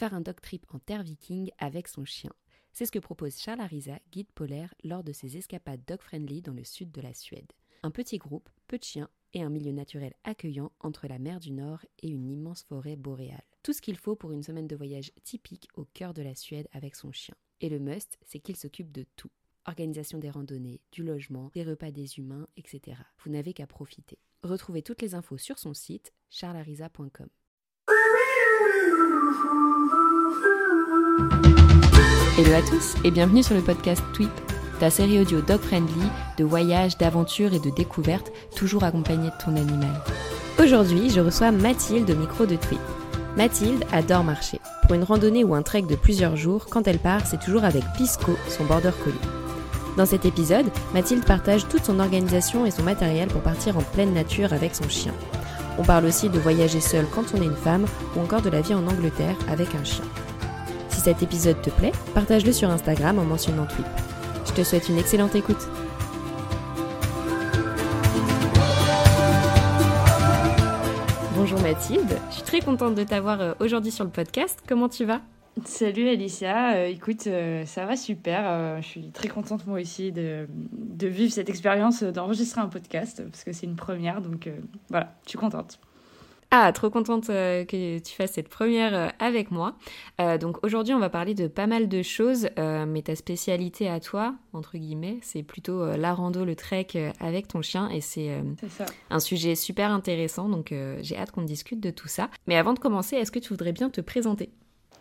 faire un dog trip en terre viking avec son chien. C'est ce que propose Charles Arisa, guide polaire, lors de ses escapades dog-friendly dans le sud de la Suède. Un petit groupe, peu de chiens et un milieu naturel accueillant entre la mer du Nord et une immense forêt boréale. Tout ce qu'il faut pour une semaine de voyage typique au cœur de la Suède avec son chien. Et le must, c'est qu'il s'occupe de tout. Organisation des randonnées, du logement, des repas des humains, etc. Vous n'avez qu'à profiter. Retrouvez toutes les infos sur son site charlarisa.com. Hello à tous et bienvenue sur le podcast Tweep, ta série audio dog friendly de voyages, d'aventures et de découvertes, toujours accompagnée de ton animal. Aujourd'hui, je reçois Mathilde au micro de Tweep. Mathilde adore marcher. Pour une randonnée ou un trek de plusieurs jours, quand elle part, c'est toujours avec Pisco, son border collie. Dans cet épisode, Mathilde partage toute son organisation et son matériel pour partir en pleine nature avec son chien. On parle aussi de voyager seule quand on est une femme ou encore de la vie en Angleterre avec un chien. Si cet épisode te plaît, partage-le sur Instagram en mentionnant Tweep. Je te souhaite une excellente écoute. Bonjour Mathilde, je suis très contente de t'avoir euh, aujourd'hui sur le podcast. Comment tu vas? Salut Alicia, euh, écoute, euh, ça va super. je suis très contente moi aussi de, de vivre cette expérience d'enregistrer un podcast parce que c'est une première, donc voilà, je suis contente. Ah, trop contente euh, que tu fasses cette première euh, avec moi. Euh, donc aujourd'hui, on va parler de pas mal de choses, mais ta spécialité à toi, entre guillemets, c'est plutôt la rando, le trek avec ton chien, et c'est un sujet super intéressant. Donc j'ai hâte qu'on discute de tout ça. Mais avant de commencer, est-ce que tu voudrais bien te présenter?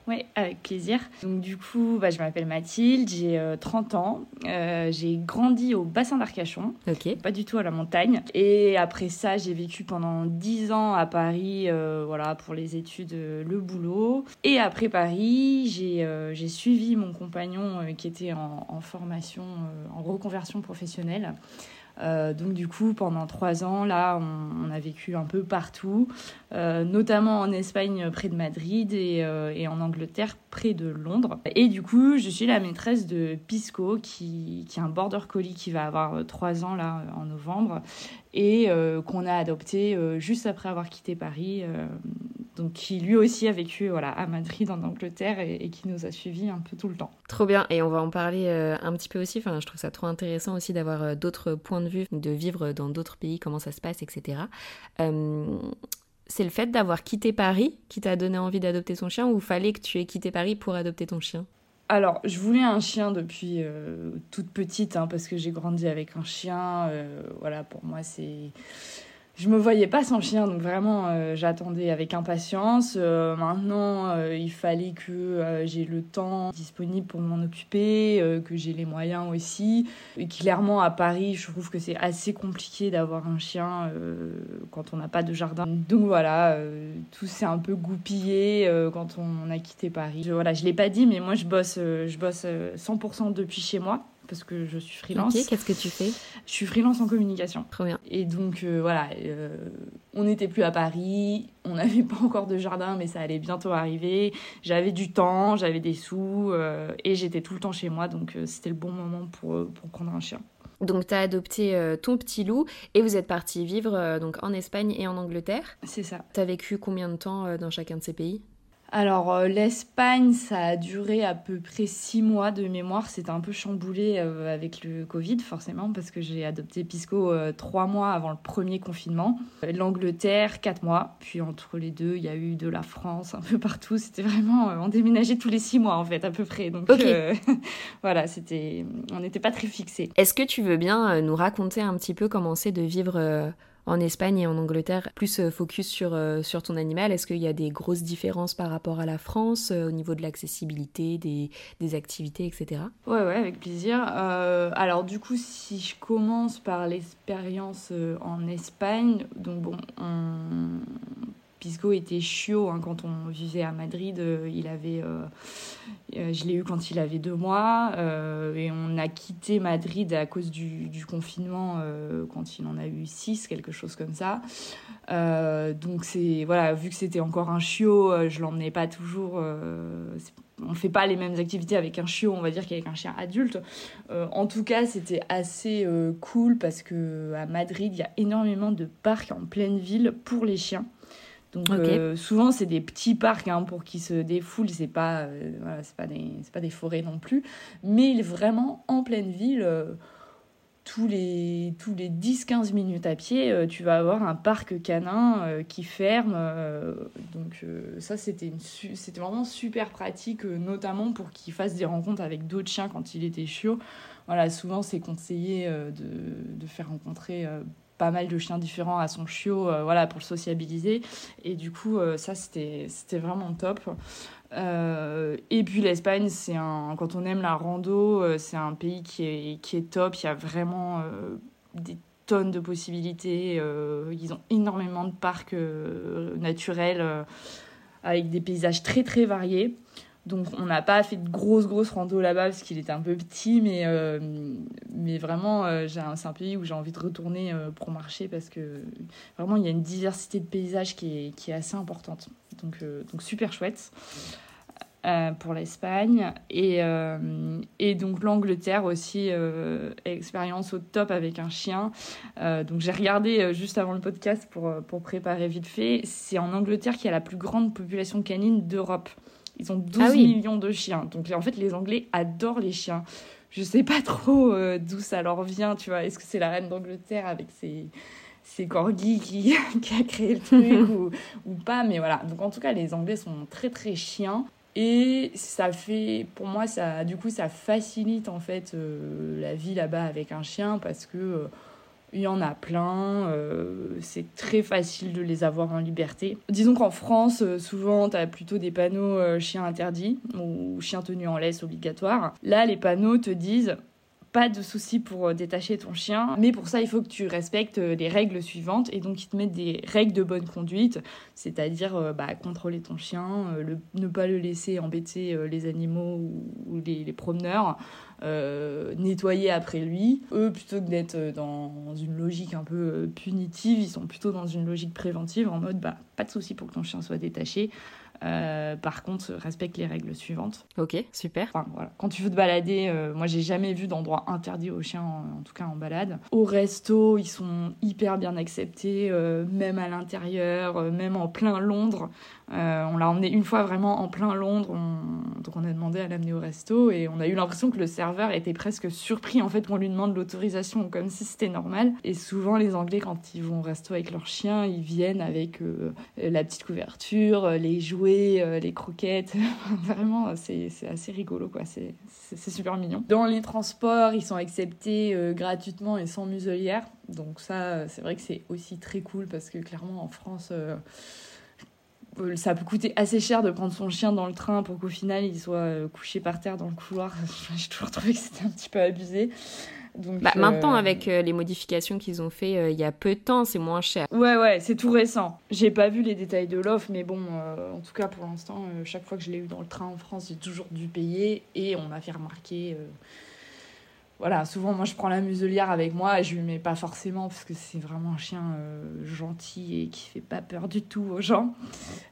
Oui, avec plaisir. Donc du coup, bah, je m'appelle Mathilde, j'ai 30 euh, ans, euh, j'ai grandi au bassin d'Arcachon, pas du tout à la montagne. Et après ça, j'ai vécu pendant 10 ans à Paris, euh, voilà, pour les études, le boulot. Et après Paris, j'ai suivi mon compagnon qui était en, en formation, en reconversion professionnelle. Euh, donc du coup, pendant trois ans, là, on, a vécu un peu partout, euh, notamment en Espagne près de Madrid euh, et, en Angleterre près de Londres. Et du coup, je suis la maîtresse de Pisco, qui, qui est un border collie qui va avoir trois ans là en novembre et qu'on a adopté juste après avoir quitté Paris donc qui lui aussi a vécu voilà, à Madrid en Angleterre et, qui nous a suivis un peu tout le temps. Trop bien, et on va en parler euh, un petit peu aussi, enfin, je trouve ça trop intéressant aussi d'avoir euh, d'autres points de vue, de vivre dans d'autres pays, comment ça se passe, etc. Euh, c'est le fait d'avoir quitté Paris qui t'a donné envie d'adopter ton chien ou fallait que tu aies quitté Paris pour adopter ton chien? Alors, je voulais un chien depuis toute petite, hein, parce que j'ai grandi avec un chien. voilà, pour moi, c'est je me voyais pas sans chien, donc vraiment euh, j'attendais avec impatience. Euh, maintenant, euh, il fallait que j'ai le temps disponible pour m'en occuper, que j'ai les moyens aussi. Et clairement, à Paris, je trouve que c'est assez compliqué d'avoir un chien quand on n'a pas de jardin. Donc voilà, tout s'est un peu goupillé quand on a quitté Paris. Je, voilà, je l'ai pas dit, mais moi je bosse, je bosse 100% depuis chez moi parce que je suis freelance. Ok, qu'est-ce que tu fais? Je suis freelance en communication. Trop bien. Et donc euh, voilà, euh, on n'était plus à Paris, on n'avait pas encore de jardin, mais ça allait bientôt arriver. J'avais du temps, j'avais des sous euh, et j'étais tout le temps chez moi, donc c'était le bon moment pour, pour prendre un chien. Donc tu as adopté ton petit loup et vous êtes parti vivre donc en Espagne et en Angleterre. C'est ça. Tu as vécu combien de temps dans chacun de ces pays? Alors euh, l'Espagne, ça a duré à peu près six mois de mémoire. C'était un peu chamboulé euh, avec le Covid, forcément, parce que j'ai adopté Pisco euh, trois mois avant le premier confinement. L'Angleterre, quatre mois. Puis entre les deux, il y a eu de la France, un peu partout. C'était vraiment, on déménageait tous les six mois en fait, à peu près. Donc voilà, c'était, on n'était pas très fixés. Est-ce que tu veux bien nous raconter un petit peu comment c'est de vivre en Espagne et en Angleterre, plus euh, focus sur, euh, sur ton animal. Est-ce qu'il y a des grosses différences par rapport à la France euh, au niveau de l'accessibilité, des, des, activités, etc. Ouais, ouais, avec plaisir. alors du coup, si je commence par l'expérience en Espagne, donc bon, on Pisco était chiot hein, quand on vivait à Madrid. Euh, il avait, euh, euh, je l'ai eu quand il avait deux mois et on a quitté Madrid à cause du, confinement quand il en a eu six, quelque chose comme ça. donc c'est voilà, vu que c'était encore un chiot, je l'emmenais pas toujours. on fait pas les mêmes activités avec un chiot, on va dire, qu'avec un chien adulte. en tout cas, c'était assez cool parce que à Madrid, il y a énormément de parcs en pleine ville pour les chiens. Donc souvent c'est des petits parcs hein, pour qu'ils se défoulent, c'est pas voilà, c'est pas des c'est pas des forêts non plus, mais il est vraiment en pleine ville tous les, tous les 10-15 minutes à pied, euh, tu vas avoir un parc canin euh, qui ferme. Euh, donc ça, c'était, c'était vraiment super pratique, notamment pour qu'il fasse des rencontres avec d'autres chiens quand il était chiot. Voilà, souvent, c'est conseillé de, de, faire rencontrer pas mal de chiens différents à son chiot, voilà, pour le sociabiliser. Et du coup, ça, c'était, vraiment top. Euh, et puis l'Espagne, c'est un, quand on aime la rando, euh, c'est un pays qui est, top. Il y a vraiment euh, des tonnes de possibilités. ils ont énormément de parcs naturels avec des paysages très très variés. Donc on n'a pas fait de grosses grosses rando là-bas parce qu'il était un peu petit, mais, mais vraiment c'est un pays où j'ai envie de retourner pour marcher parce que vraiment il y a une diversité de paysages qui est, qui est assez importante. Donc, donc super chouette. Euh, pour l'Espagne. Et, euh, et donc l'Angleterre aussi, euh, expérience au top avec un chien. donc j'ai regardé juste avant le podcast pour, pour préparer vite fait. C'est en Angleterre qu'il y a la plus grande population canine d'Europe. Ils ont 12 ah millions de chiens. Donc en fait, les Anglais adorent les chiens. Je sais pas trop d'où ça leur vient, tu vois. Est-ce que c'est la reine d'Angleterre avec ses c'est Corgi qui, qui, a créé le truc ou, ou, pas, mais voilà. Donc en tout cas, les Anglais sont très très chiens. Et ça fait, pour moi, ça, du coup, ça facilite en fait euh, la vie là-bas avec un chien parce que euh, il y en a plein, euh, c'est très facile de les avoir en liberté. Disons qu'en France, souvent, tu as plutôt des panneaux chiens interdits ou chiens tenus en laisse obligatoire. Là, les panneaux te disent pas de souci pour euh, détacher ton chien, mais pour ça, il faut que tu respectes euh, les règles suivantes et donc ils te mettent des règles de bonne conduite, c'est-à-dire euh, bah, contrôler ton chien, ne pas le laisser embêter les animaux ou, les, promeneurs, nettoyer après lui. Eux, plutôt que d'être dans une logique un peu punitive, ils sont plutôt dans une logique préventive en mode bah, pas de souci pour que ton chien soit détaché. Euh, par contre, respecte les règles suivantes. Ok, super. Enfin, voilà. Quand tu veux te balader, euh, moi j'ai jamais vu d'endroit interdit aux chiens, en, tout cas en balade. Au resto, ils sont hyper bien acceptés, euh, même à l'intérieur, même en plein Londres. On l'a emmené une fois vraiment en plein Londres, donc on a demandé à l'amener au resto et on a eu l'impression que le serveur était presque surpris en fait qu'on lui demande l'autorisation comme si c'était normal. Et souvent les Anglais quand ils vont au resto avec leurs chiens, ils viennent avec la petite couverture, les jouets euh, les croquettes. Vraiment, c'est assez rigolo, quoi. C'est super mignon. Dans les transports, ils sont acceptés euh, gratuitement et sans muselière. Donc ça, c'est vrai que c'est aussi très cool parce que clairement, en France euh, ça peut coûter assez cher de prendre son chien dans le train pour qu'au final il soit couché par terre dans le couloir. J'ai toujours trouvé que c'était un petit peu abusé. Bah, maintenant, euh, avec euh, les modifications qu'ils ont fait euh, il y a peu de temps, c'est moins cher. Ouais, ouais, c'est tout récent. J'ai pas vu les détails de l'offre, mais bon, en tout cas pour l'instant, chaque fois que je l'ai eu dans le train en France, j'ai toujours dû payer et on m'a fait remarquer. Voilà, souvent moi je prends la muselière avec moi et je lui mets pas forcément parce que c'est vraiment un chien gentil et qui fait pas peur du tout aux gens.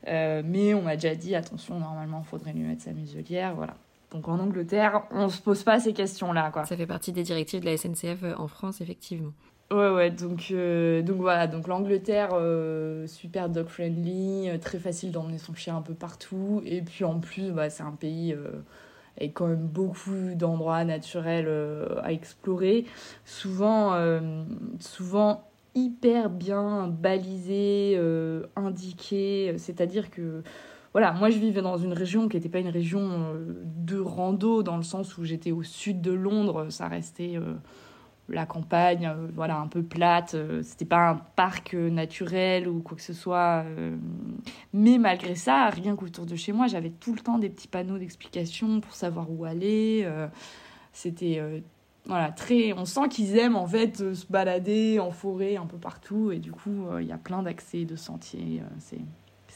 mais on m'a déjà dit attention, normalement il faudrait lui mettre sa muselière, voilà. Donc en Angleterre, on se pose pas ces questions-là, quoi. Ça fait partie des directives de la SNCF euh, en France, effectivement. Ouais, ouais, donc, euh, donc voilà, donc l'Angleterre, euh, super dog-friendly, très facile d'emmener son chien un peu partout. Et puis en plus, bah, c'est un pays avec quand même beaucoup d'endroits naturels à explorer. Souvent, souvent hyper bien balisés, indiqués, c'est-à-dire que voilà, moi je vivais dans une région qui n'était pas une région euh, de rando, dans le sens où j'étais au sud de Londres, ça restait euh, la campagne, euh, voilà, un peu plate, c'était pas un parc naturel ou quoi que ce soit. mais malgré ça, rien qu'autour de chez moi, j'avais tout le temps des petits panneaux d'explication pour savoir où aller. c'était voilà, très, on sent qu'ils aiment en fait se balader en forêt un peu partout et du coup il y a plein d'accès de sentiers, c'est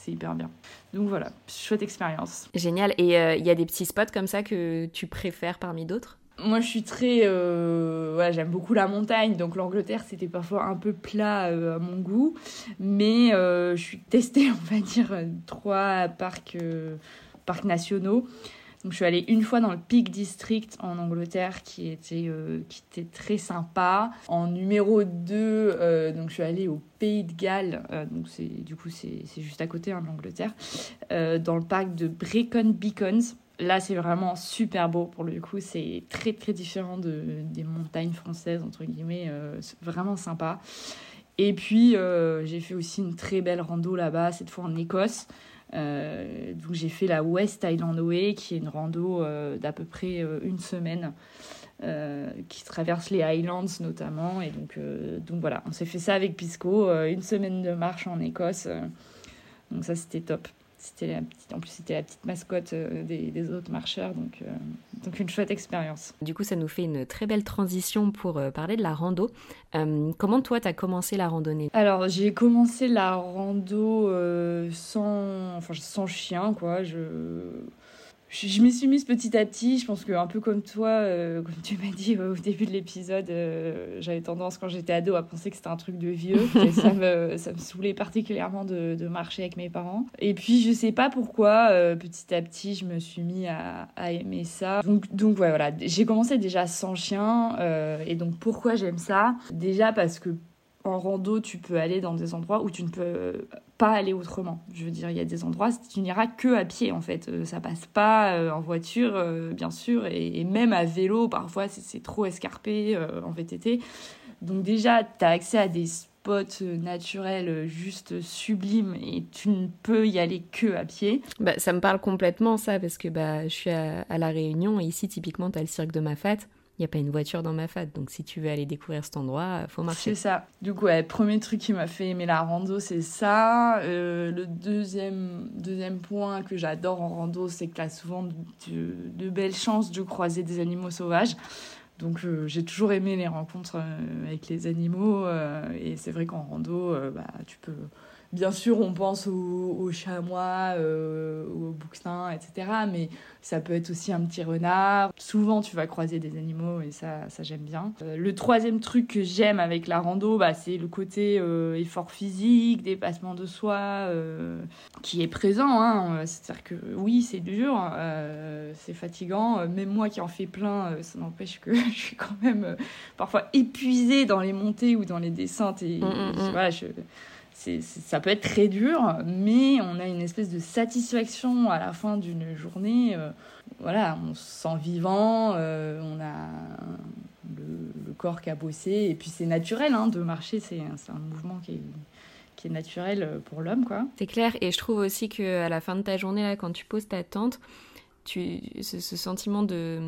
c'est hyper bien. Donc voilà, chouette expérience. Génial. Et euh, il y a des petits spots comme ça que tu préfères parmi d'autres? Moi, je suis très. Euh, j'aime beaucoup la montagne, donc l'Angleterre, c'était parfois un peu plat euh, à mon goût. Mais je suis testée, on va dire, trois parcs, parcs nationaux. Donc je suis allée une fois dans le Peak District en Angleterre qui était, qui était très sympa. En numéro 2, donc je suis allée au Pays de Galles, donc c'est du coup c'est juste à côté hein, de l'Angleterre, dans le parc de Brecon Beacons. Là, c'est vraiment super beau pour le coup. C'est très très différent de, des montagnes françaises, entre guillemets. c'est vraiment sympa. Et puis, euh, j'ai fait aussi une très belle rando là-bas, cette fois en Écosse. Euh, donc, j'ai fait la West Island Way, qui est une rando euh, d'à peu près une semaine, qui traverse les Highlands notamment. Et donc voilà, on s'est fait ça avec Pisco, une semaine de marche en Écosse. donc, ça, c'était top. C'était la petite, en plus, c'était la petite mascotte euh, des, autres marcheurs, donc, euh, donc une chouette expérience. Du coup, ça nous fait une très belle transition pour euh, parler de la rando. comment toi, tu as commencé la randonnée? Alors, j'ai commencé la rando sans, enfin, sans chien, quoi. Je je, m'y suis mise petit à petit. Je pense que un peu comme toi, euh, comme tu m'as dit au début de l'épisode, euh, j'avais tendance quand j'étais ado à penser que c'était un truc de vieux. et ça me, ça me saoulait particulièrement de, de, marcher avec mes parents. Et puis je sais pas pourquoi, euh, petit à petit, je me suis mis à, à aimer ça. Donc, donc ouais, voilà, j'ai commencé déjà sans chien. et donc pourquoi j'aime ça? Déjà parce que en rando, tu peux aller dans des endroits où tu ne peux pas aller autrement. Je veux dire, il y a des endroits, tu n'iras que à pied en fait. Euh, ça passe pas euh, en voiture, euh, bien sûr, et, même à vélo, parfois c'est trop escarpé en VTT. Donc déjà, tu as accès à des spots naturels juste sublimes et tu ne peux y aller que à pied. Bah, ça me parle complètement ça, parce que bah, je suis à, La Réunion et ici, typiquement, tu as le cirque de Mafat il n'y a pas une voiture dans ma fat. Donc si tu veux aller découvrir cet endroit, faut marcher. C'est ça. Du coup, ouais, premier truc qui m'a fait aimer la rando, c'est ça. Euh, le deuxième, deuxième point que j'adore en rando, c'est que tu as souvent de, belles chances de croiser des animaux sauvages. Donc euh, j'ai toujours aimé les rencontres euh, avec les animaux. et c'est vrai qu'en rando, bah, tu peux Bien sûr, on pense aux, chamois, euh, aux bouquetins, etc. Mais ça peut être aussi un petit renard. Souvent, tu vas croiser des animaux et ça, ça j'aime bien. Euh, le troisième truc que j'aime avec la rando, bah, c'est le côté euh, effort physique, dépassement de soi, qui est présent. Hein. C'est-à-dire que oui, c'est dur, c'est fatigant. Même moi qui en fais plein, ça n'empêche que je suis quand même parfois épuisée dans les montées ou dans les descentes. Et, mmh, mmh, mmh. voilà, je ça peut être très dur, mais on a une espèce de satisfaction à la fin d'une journée. Euh, voilà, on se sent vivant, euh, on a le, corps qui a bossé, et puis c'est naturel hein, de marcher, c'est un mouvement qui est, qui est naturel pour l'homme. quoi. C'est clair, et je trouve aussi qu'à la fin de ta journée, là, quand tu poses ta tente, tu, ce, sentiment de,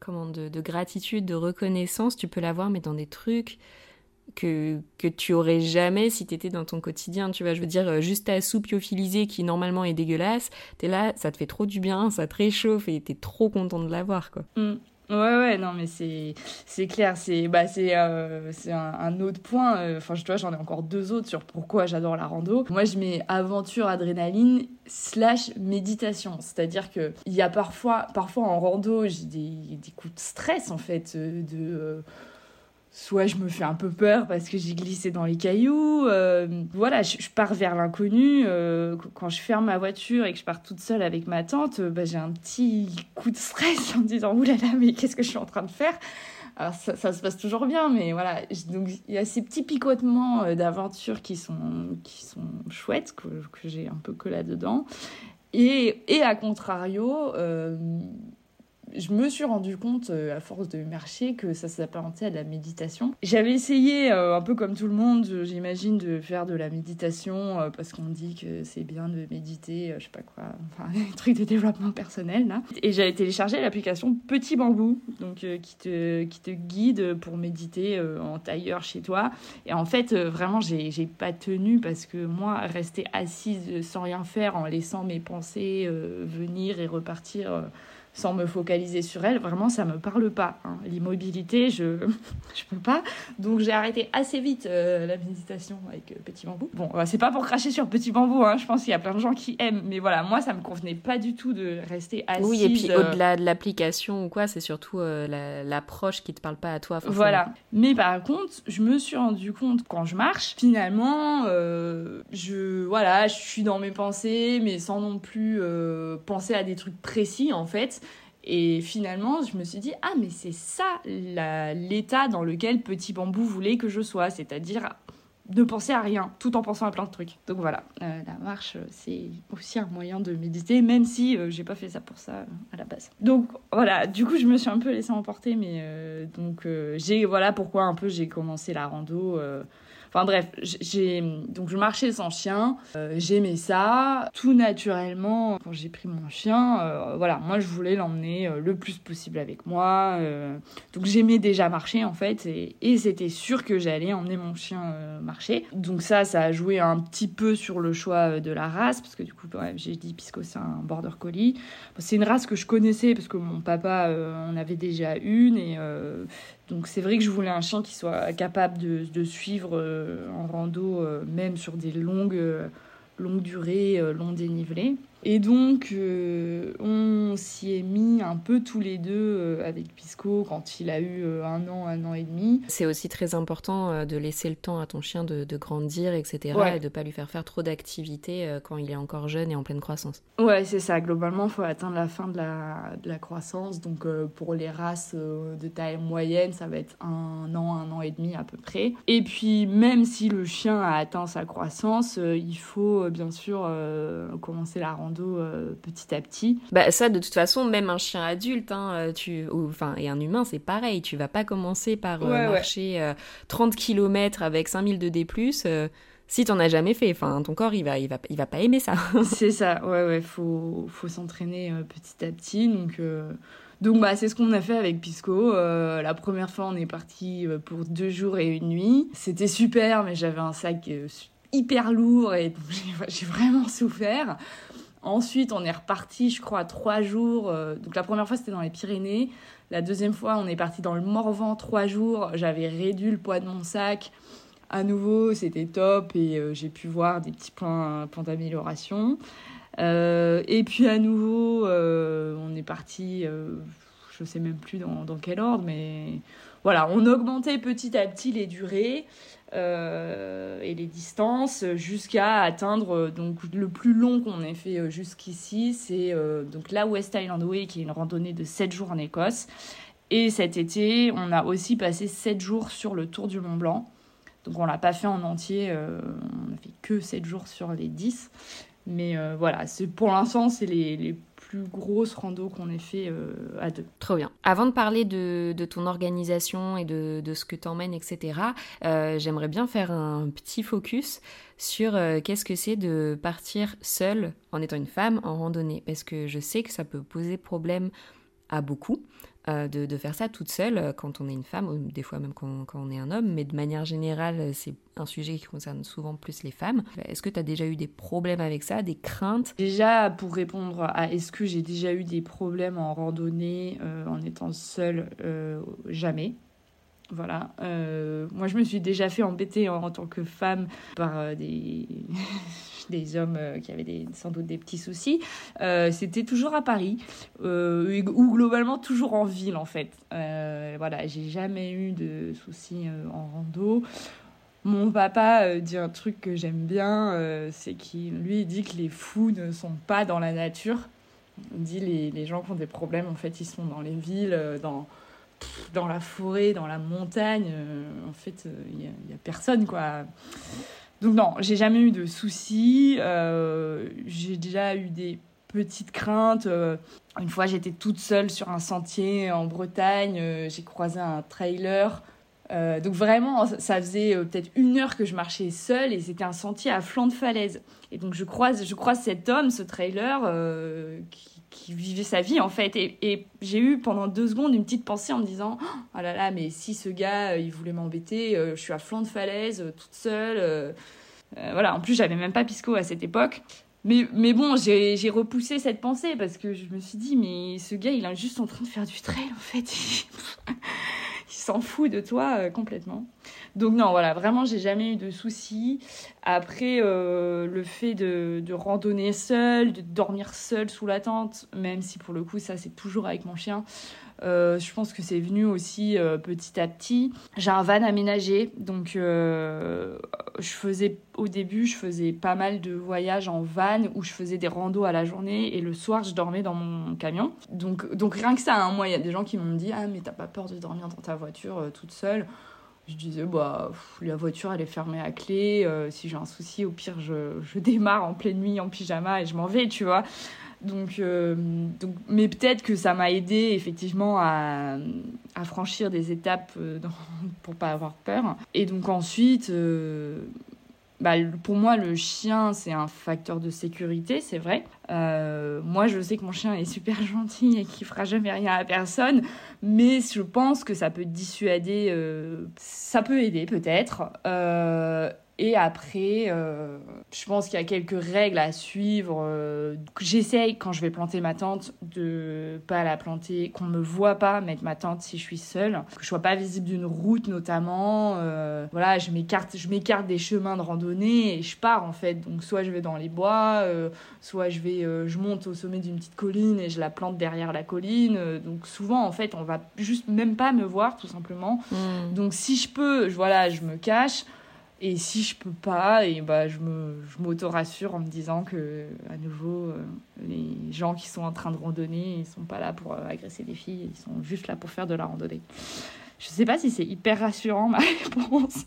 comment, de, gratitude, de reconnaissance, tu peux l'avoir, mais dans des trucs que, que tu aurais jamais si tu étais dans ton quotidien. Tu vois, je veux dire, euh, juste ta soupe qui normalement est dégueulasse, t'es là, ça te fait trop du bien, ça te réchauffe et t'es trop content de l'avoir, quoi. Mm. Ouais, ouais, non, mais c'est, c'est clair, c'est, bah, c'est, euh, c'est un, autre point. Euh, enfin, je vois, j'en ai encore deux autres sur pourquoi j'adore la rando. Moi, je mets aventure, adrénaline, slash méditation. C'est-à-dire que il y a parfois, parfois en rando, j'ai des, des coups de stress, en fait, de soit je me fais un peu peur parce que j'ai glissé dans les cailloux. Euh, voilà, je, pars vers l'inconnu. Euh, quand je ferme ma voiture et que je pars toute seule avec ma tante, euh, bah, j'ai un petit coup de stress en me disant oulala, mais qu'est-ce que je suis en train de faire? Alors ça, ça, se passe toujours bien, mais voilà. Donc il y a ces petits picotements d'aventure qui sont qui sont chouettes que, que j'ai un peu que là dedans. Et, et à contrario, je me suis rendu compte, euh, à force de marcher, que ça s'apparentait à de la méditation. J'avais essayé, euh, un peu comme tout le monde, j'imagine, de faire de la méditation euh, parce qu'on dit que c'est bien de méditer, je sais pas quoi, enfin, des trucs de développement personnel, là. Et j'avais téléchargé l'application Petit Bambou, donc qui, te, qui te guide pour méditer en tailleur chez toi. Et en fait, vraiment, j'ai pas tenu parce que moi, rester assise sans rien faire en laissant mes pensées venir et repartir sans me focaliser sur elle, vraiment ça me parle pas. Hein. L'immobilité, je je peux pas. Donc j'ai arrêté assez vite euh, la méditation avec euh, Petit Bambou. Bon, euh, c'est pas pour cracher sur Petit Bambou, hein. je pense qu'il y a plein de gens qui aiment, mais voilà, moi ça me convenait pas du tout de rester assise. Oui, et puis au-delà de l'application ou quoi, c'est surtout l'approche qui te parle pas à toi. Forcément. Voilà. Mais par contre, je me suis rendu compte quand je marche, finalement, je voilà, je suis dans mes pensées, mais sans non plus penser à des trucs précis en fait Et finalement, je me suis dit, ah, mais c'est ça l'état dans lequel Petit Bambou voulait que je sois, c'est-à-dire de penser à rien, tout en pensant à plein de trucs. Donc voilà, euh, la marche, euh, c'est aussi un moyen de méditer, même si euh, j'ai pas fait ça pour ça à la base. Donc voilà, du coup, je me suis un peu laissée emporter, mais donc j'ai, voilà pourquoi un peu j'ai commencé la rando Enfin bref, j'ai donc je marchais sans chien, euh, j'aimais ça. Tout naturellement, quand j'ai pris mon chien, euh, voilà, moi je voulais l'emmener euh, le plus possible avec moi. donc j'aimais déjà marcher en fait, et, c'était sûr que j'allais emmener mon chien marcher. Donc ça, ça a joué un petit peu sur le choix de la race, parce que du coup, j'ai dit Pisco, c'est un border collie. c'est une race que je connaissais parce que mon papa en avait déjà une et donc c'est vrai que je voulais un chien qui soit capable de, suivre euh, en rando, euh, même sur des longues, euh, longues durées, longs dénivelés. Et donc, euh, on s'y est mis un peu tous les deux euh, avec Pisco quand il a eu euh, un an, un an et demi. C'est aussi très important de laisser le temps à ton chien de, grandir, etc. Et de pas lui faire faire trop d'activités quand il est encore jeune et en pleine croissance. Ouais, c'est ça. Globalement, il faut atteindre la fin de la, de la croissance. Donc, pour les races de taille moyenne, ça va être un an, un an et demi à peu près. Et puis, même si le chien a atteint sa croissance, il faut bien sûr commencer la euh, petit à petit. Bah ça, de toute façon, même un chien adulte, hein, euh, tu, enfin, et un humain, c'est pareil. Tu vas pas commencer par euh, marcher 30 km avec 5000 de D+, si t'en as jamais fait. Enfin, ton corps, il va, il va, il va pas aimer ça. c'est ça, ouais, ouais, faut, faut s'entraîner petit à petit. Donc, donc bah, c'est ce qu'on a fait avec Pisco. la première fois, on est parti pour deux jours et une nuit. C'était super, mais j'avais un sac hyper lourd et j'ai vraiment souffert. Ensuite, on est reparti, je crois, trois jours. Euh, donc la première fois, c'était dans les Pyrénées. La deuxième fois, on est parti dans le Morvan trois jours. J'avais réduit le poids de mon sac. À nouveau, c'était top et euh, j'ai pu voir des petits points, d'amélioration. Euh, et puis à nouveau, on est parti, je ne sais même plus dans, quel ordre, mais voilà, on augmentait petit à petit les durées. Euh, et les distances jusqu'à atteindre euh, donc le plus long qu'on ait fait euh, jusqu'ici c'est donc la West Island Way qui est une randonnée de 7 jours en Écosse. Et cet été on a aussi passé 7 jours sur le Tour du Mont Blanc. Donc on l'a pas fait en entier on a fait que 7 jours sur les 10 mais voilà c'est pour l'instant c'est les plus grosse rando qu'on ait fait euh, à deux. Trop bien. Avant de parler de, ton organisation et de, ce que t'emmènes, etc., euh, j'aimerais bien faire un petit focus sur euh, qu'est-ce que c'est de partir seule en étant une femme en randonnée. Parce que je sais que ça peut poser problème à beaucoup. Euh, de, faire ça toute seule euh, quand on est une femme, ou des fois même quand, on est un homme, mais de manière générale, euh, c'est un sujet qui concerne souvent plus les femmes. Est-ce que tu as déjà eu des problèmes avec ça, des craintes? Déjà, pour répondre à est-ce que j'ai déjà eu des problèmes en randonnée en étant seule, jamais. Voilà. moi, je me suis déjà fait embêter en tant que femme par des des hommes euh, qui avaient sans doute des petits soucis. Euh, c'était toujours à Paris, euh, ou globalement toujours en ville en fait. voilà, j'ai jamais eu de soucis en rando. Mon papa dit un truc que j'aime bien, c'est qu'il lui dit que les fous ne sont pas dans la nature. Il dit les, les gens qui ont des problèmes, en fait, ils sont dans les villes, dans, dans la forêt, dans la montagne. en fait, il n'y a, personne, quoi. Donc non, j'ai jamais eu de soucis. Euh, j'ai déjà eu des petites craintes. Euh, une fois, j'étais toute seule sur un sentier en Bretagne. Euh, j'ai croisé un trailer. donc vraiment, ça faisait peut-être une heure que je marchais seule et c'était un sentier à flanc de falaise. Et donc je croise, je croise cet homme, ce trailer, qui qui vivait sa vie en fait. Et, j'ai eu pendant deux secondes une petite pensée en me disant Oh là là, mais si ce gars euh, il voulait m'embêter, euh, je suis à flanc de falaise, euh, toute seule. voilà, en plus j'avais même pas Pisco à cette époque. Mais, mais bon, j'ai repoussé cette pensée parce que je me suis dit Mais ce gars il est juste en train de faire du trail en fait. s'en fout de toi complètement. Donc non, voilà, vraiment, j'ai jamais eu de soucis. Après, euh, le fait de, randonner seul, de dormir seul sous la tente, même si pour le coup, ça, c'est toujours avec mon chien. Euh, je pense que c'est venu aussi petit à petit. J'ai un van aménagé, donc je faisais au début, je faisais pas mal de voyages en van où je faisais des randos à la journée et le soir, je dormais dans mon camion. Donc, donc rien que ça, hein, moi, il y a des gens qui m'ont dit Ah, mais t'as pas peur de dormir dans ta voiture euh, toute seule? Je disais, bah, la voiture, elle est fermée à clé. Euh, si j'ai un souci, au pire, je, démarre en pleine nuit en pyjama et je m'en vais, tu vois. Donc, euh, donc mais peut-être que ça m'a aidé effectivement à, à, franchir des étapes dans, pour pas avoir peur. Et donc ensuite, bah, pour moi, le chien, c'est un facteur de sécurité, c'est vrai. Euh, moi, je sais que mon chien est super gentil et qu'il fera jamais rien à personne, mais je pense que ça peut dissuader, euh, ça peut aider peut-être. Euh, et après, euh, je pense qu'il y a quelques règles à suivre. Euh, j'essaye, quand je vais planter ma tente, de pas la planter, qu'on me voit pas mettre ma tente si je suis seule, que je sois pas visible d'une route notamment. Euh, voilà, je m'écarte, je m'écarte des chemins de randonnée et je pars en fait. Donc soit je vais dans les bois, soit je vais, je monte au sommet d'une petite colline et je la plante derrière la colline. donc souvent en fait, on va juste même pas me voir tout simplement. Hmm. Donc si je peux, voilà, je me cache. Et si je peux pas, et bah, je m'auto-rassure en me disant que, à nouveau, euh, les gens qui sont en train de randonner, ils sont pas là pour euh, agresser des filles, ils sont juste là pour faire de la randonnée. Je sais pas si c'est hyper rassurant ma réponse.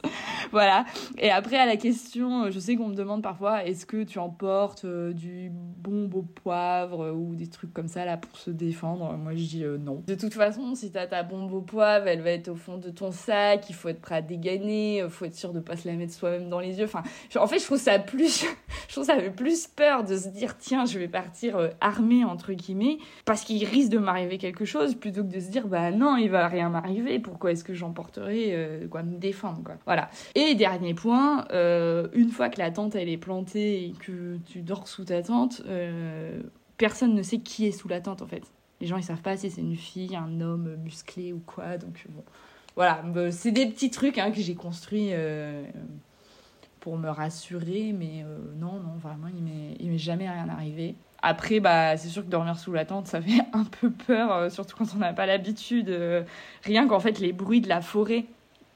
voilà. Et après à la question, je sais qu'on me demande parfois est-ce que tu emportes euh, du bon beau poivre ou des trucs comme ça là pour se défendre? Moi je dis euh, non. De toute façon, si t'as ta bombe au poivre, elle va être au fond de ton sac, il faut être prêt à dégainer, faut être sûr de pas se la mettre soi-même dans les yeux. Enfin, en fait, je trouve ça plus je trouve ça fait plus peur de se dire tiens, je vais partir euh, armé entre guillemets parce qu'il risque de m'arriver quelque chose plutôt que de se dire bah non, il va rien m'arriver. Pourquoi est-ce que j'emporterai euh, quoi me défendre voilà. Et dernier point euh, une fois que la tente est plantée et que tu dors sous ta tente euh, personne ne sait qui est sous la tente en fait. Les gens ils savent pas si c'est une fille un homme musclé ou quoi donc bon. Voilà. C'est des petits trucs hein, que j'ai construits pour me rassurer mais non non vraiment il m'est jamais rien arrivé après, bah, c'est sûr que dormir sous la tente, ça fait un peu peur, euh, surtout quand on n'a pas l'habitude. Euh, rien qu'en fait, les bruits de la forêt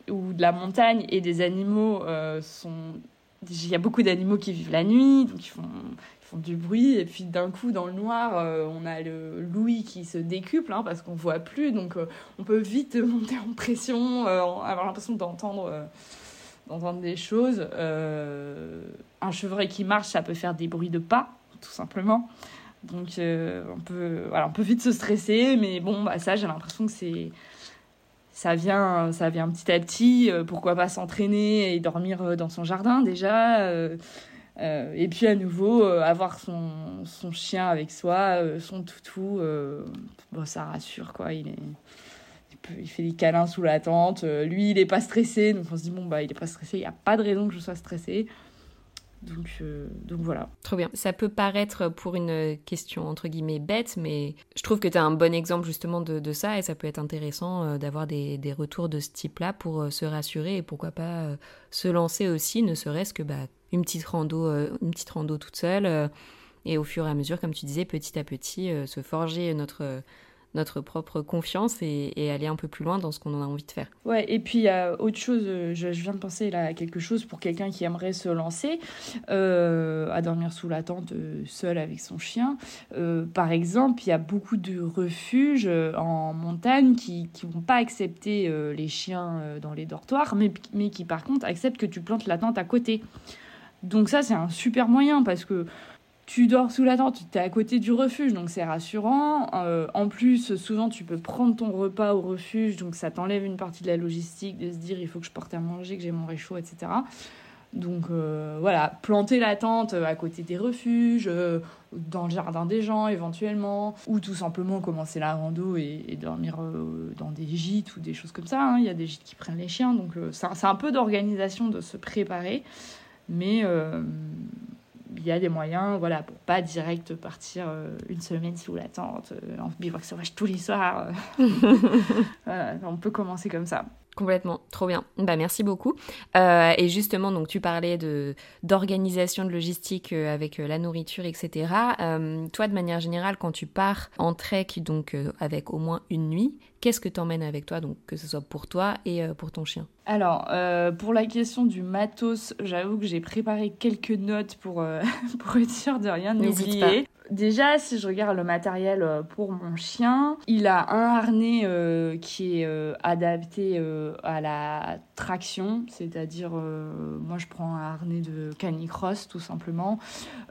ou de la montagne et des animaux euh, sont. Il y a beaucoup d'animaux qui vivent la nuit, donc ils font, ils font du bruit. Et puis d'un coup, dans le noir, on a le louis qui se décuple hein, parce qu'on voit plus. Donc on peut vite monter en pression, avoir l'impression d'entendre d'entendre des choses. un chevreuil qui marche, ça peut faire des bruits de pas tout simplement. Donc euh, on, peut, voilà, on peut vite se stresser, mais bon, bah, ça j'ai l'impression que c'est ça vient, ça vient petit à petit. Euh, pourquoi pas s'entraîner et dormir euh, dans son jardin déjà et puis à nouveau, avoir son, son, chien avec soi, son toutou, bon, ça rassure quoi. Il, est, il, fait des câlins sous la tente. lui, il est pas stressé, donc on se dit bon bah il est pas stressé, il n'y a pas de raison que je sois stressée. Donc, euh, donc voilà. Trop bien. Ça peut paraître pour une question entre guillemets bête, mais je trouve que tu as un bon exemple justement de, de, ça et ça peut être intéressant euh, d'avoir des, des, retours de ce type-là pour euh, se rassurer et pourquoi pas se lancer aussi, ne serait-ce que bah, une, petite rando, une petite rando toute seule et au fur et à mesure, comme tu disais, petit à petit, se forger notre notre propre confiance et, aller un peu plus loin dans ce qu'on a envie de faire. Ouais, et puis il y a autre chose, euh, je, viens de penser là à quelque chose pour quelqu'un qui aimerait se lancer euh, à dormir sous la tente euh, seul avec son chien. par exemple, il y a beaucoup de refuges en montagne qui ne vont pas accepter les chiens dans les dortoirs, mais, mais qui par contre acceptent que tu plantes la tente à côté. Donc ça, c'est un super moyen parce que tu dors sous la tente, tu es à côté du refuge, donc c'est rassurant. Euh, en plus, souvent, tu peux prendre ton repas au refuge, donc ça t'enlève une partie de la logistique, de se dire il faut que je porte à manger, que j'ai mon réchaud, etc. Donc euh, voilà, planter la tente à côté des refuges, euh, dans le jardin des gens éventuellement, ou tout simplement commencer la rando et, dormir dans des gîtes ou des choses comme ça. Hein. Il y a des gîtes qui prennent les chiens, donc c'est un peu d'organisation de se préparer. Mais il y a des moyens, voilà, pour pas direct partir une semaine sous la tente, en bivouac sauvage tous les soirs. on peut commencer comme ça. Complètement, trop bien. Bah merci beaucoup. Euh, et justement, donc tu parlais de d'organisation de logistique euh, avec euh, la nourriture, etc. toi, de manière générale, quand tu pars en trek, donc avec au moins une nuit, qu'est-ce que tu emmènes avec toi, donc que ce soit pour toi et pour ton chien? Alors, pour la question du matos, j'avoue que j'ai préparé quelques notes pour pour être sûr de rien oublier. Déjà, si je regarde le matériel euh, pour mon chien, il a un harnais euh, qui est euh, adapté à la traction, c'est-à-dire, moi je prends un harnais de canicross tout simplement,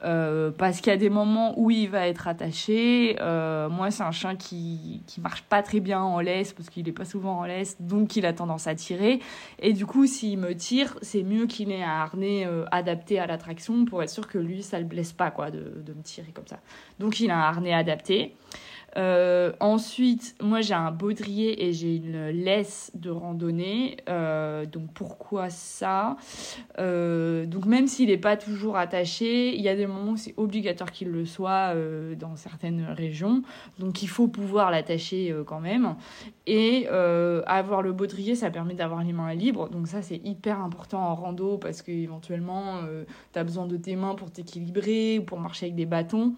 parce qu'il y a des moments où il va être attaché. moi, c'est un chien qui, qui marche pas très bien en laisse, parce qu'il est pas souvent en laisse, donc il a tendance à tirer. Et du coup, s'il me tire, c'est mieux qu'il ait un harnais adapté à la traction pour être sûr que lui, ça le blesse pas, quoi, de, de me tirer comme ça. Donc il a un harnais adapté. Euh, ensuite, moi j'ai un baudrier et j'ai une laisse de randonnée. Euh, donc pourquoi ça? Euh, Donc même s'il n'est pas toujours attaché, il y a des moments où c'est obligatoire qu'il le soit dans certaines régions. Donc il faut pouvoir l'attacher quand même. Et avoir le baudrier, ça permet d'avoir les mains libres. Donc ça c'est hyper important en rando parce qu'éventuellement tu as besoin de tes mains pour t'équilibrer ou pour marcher avec des bâtons.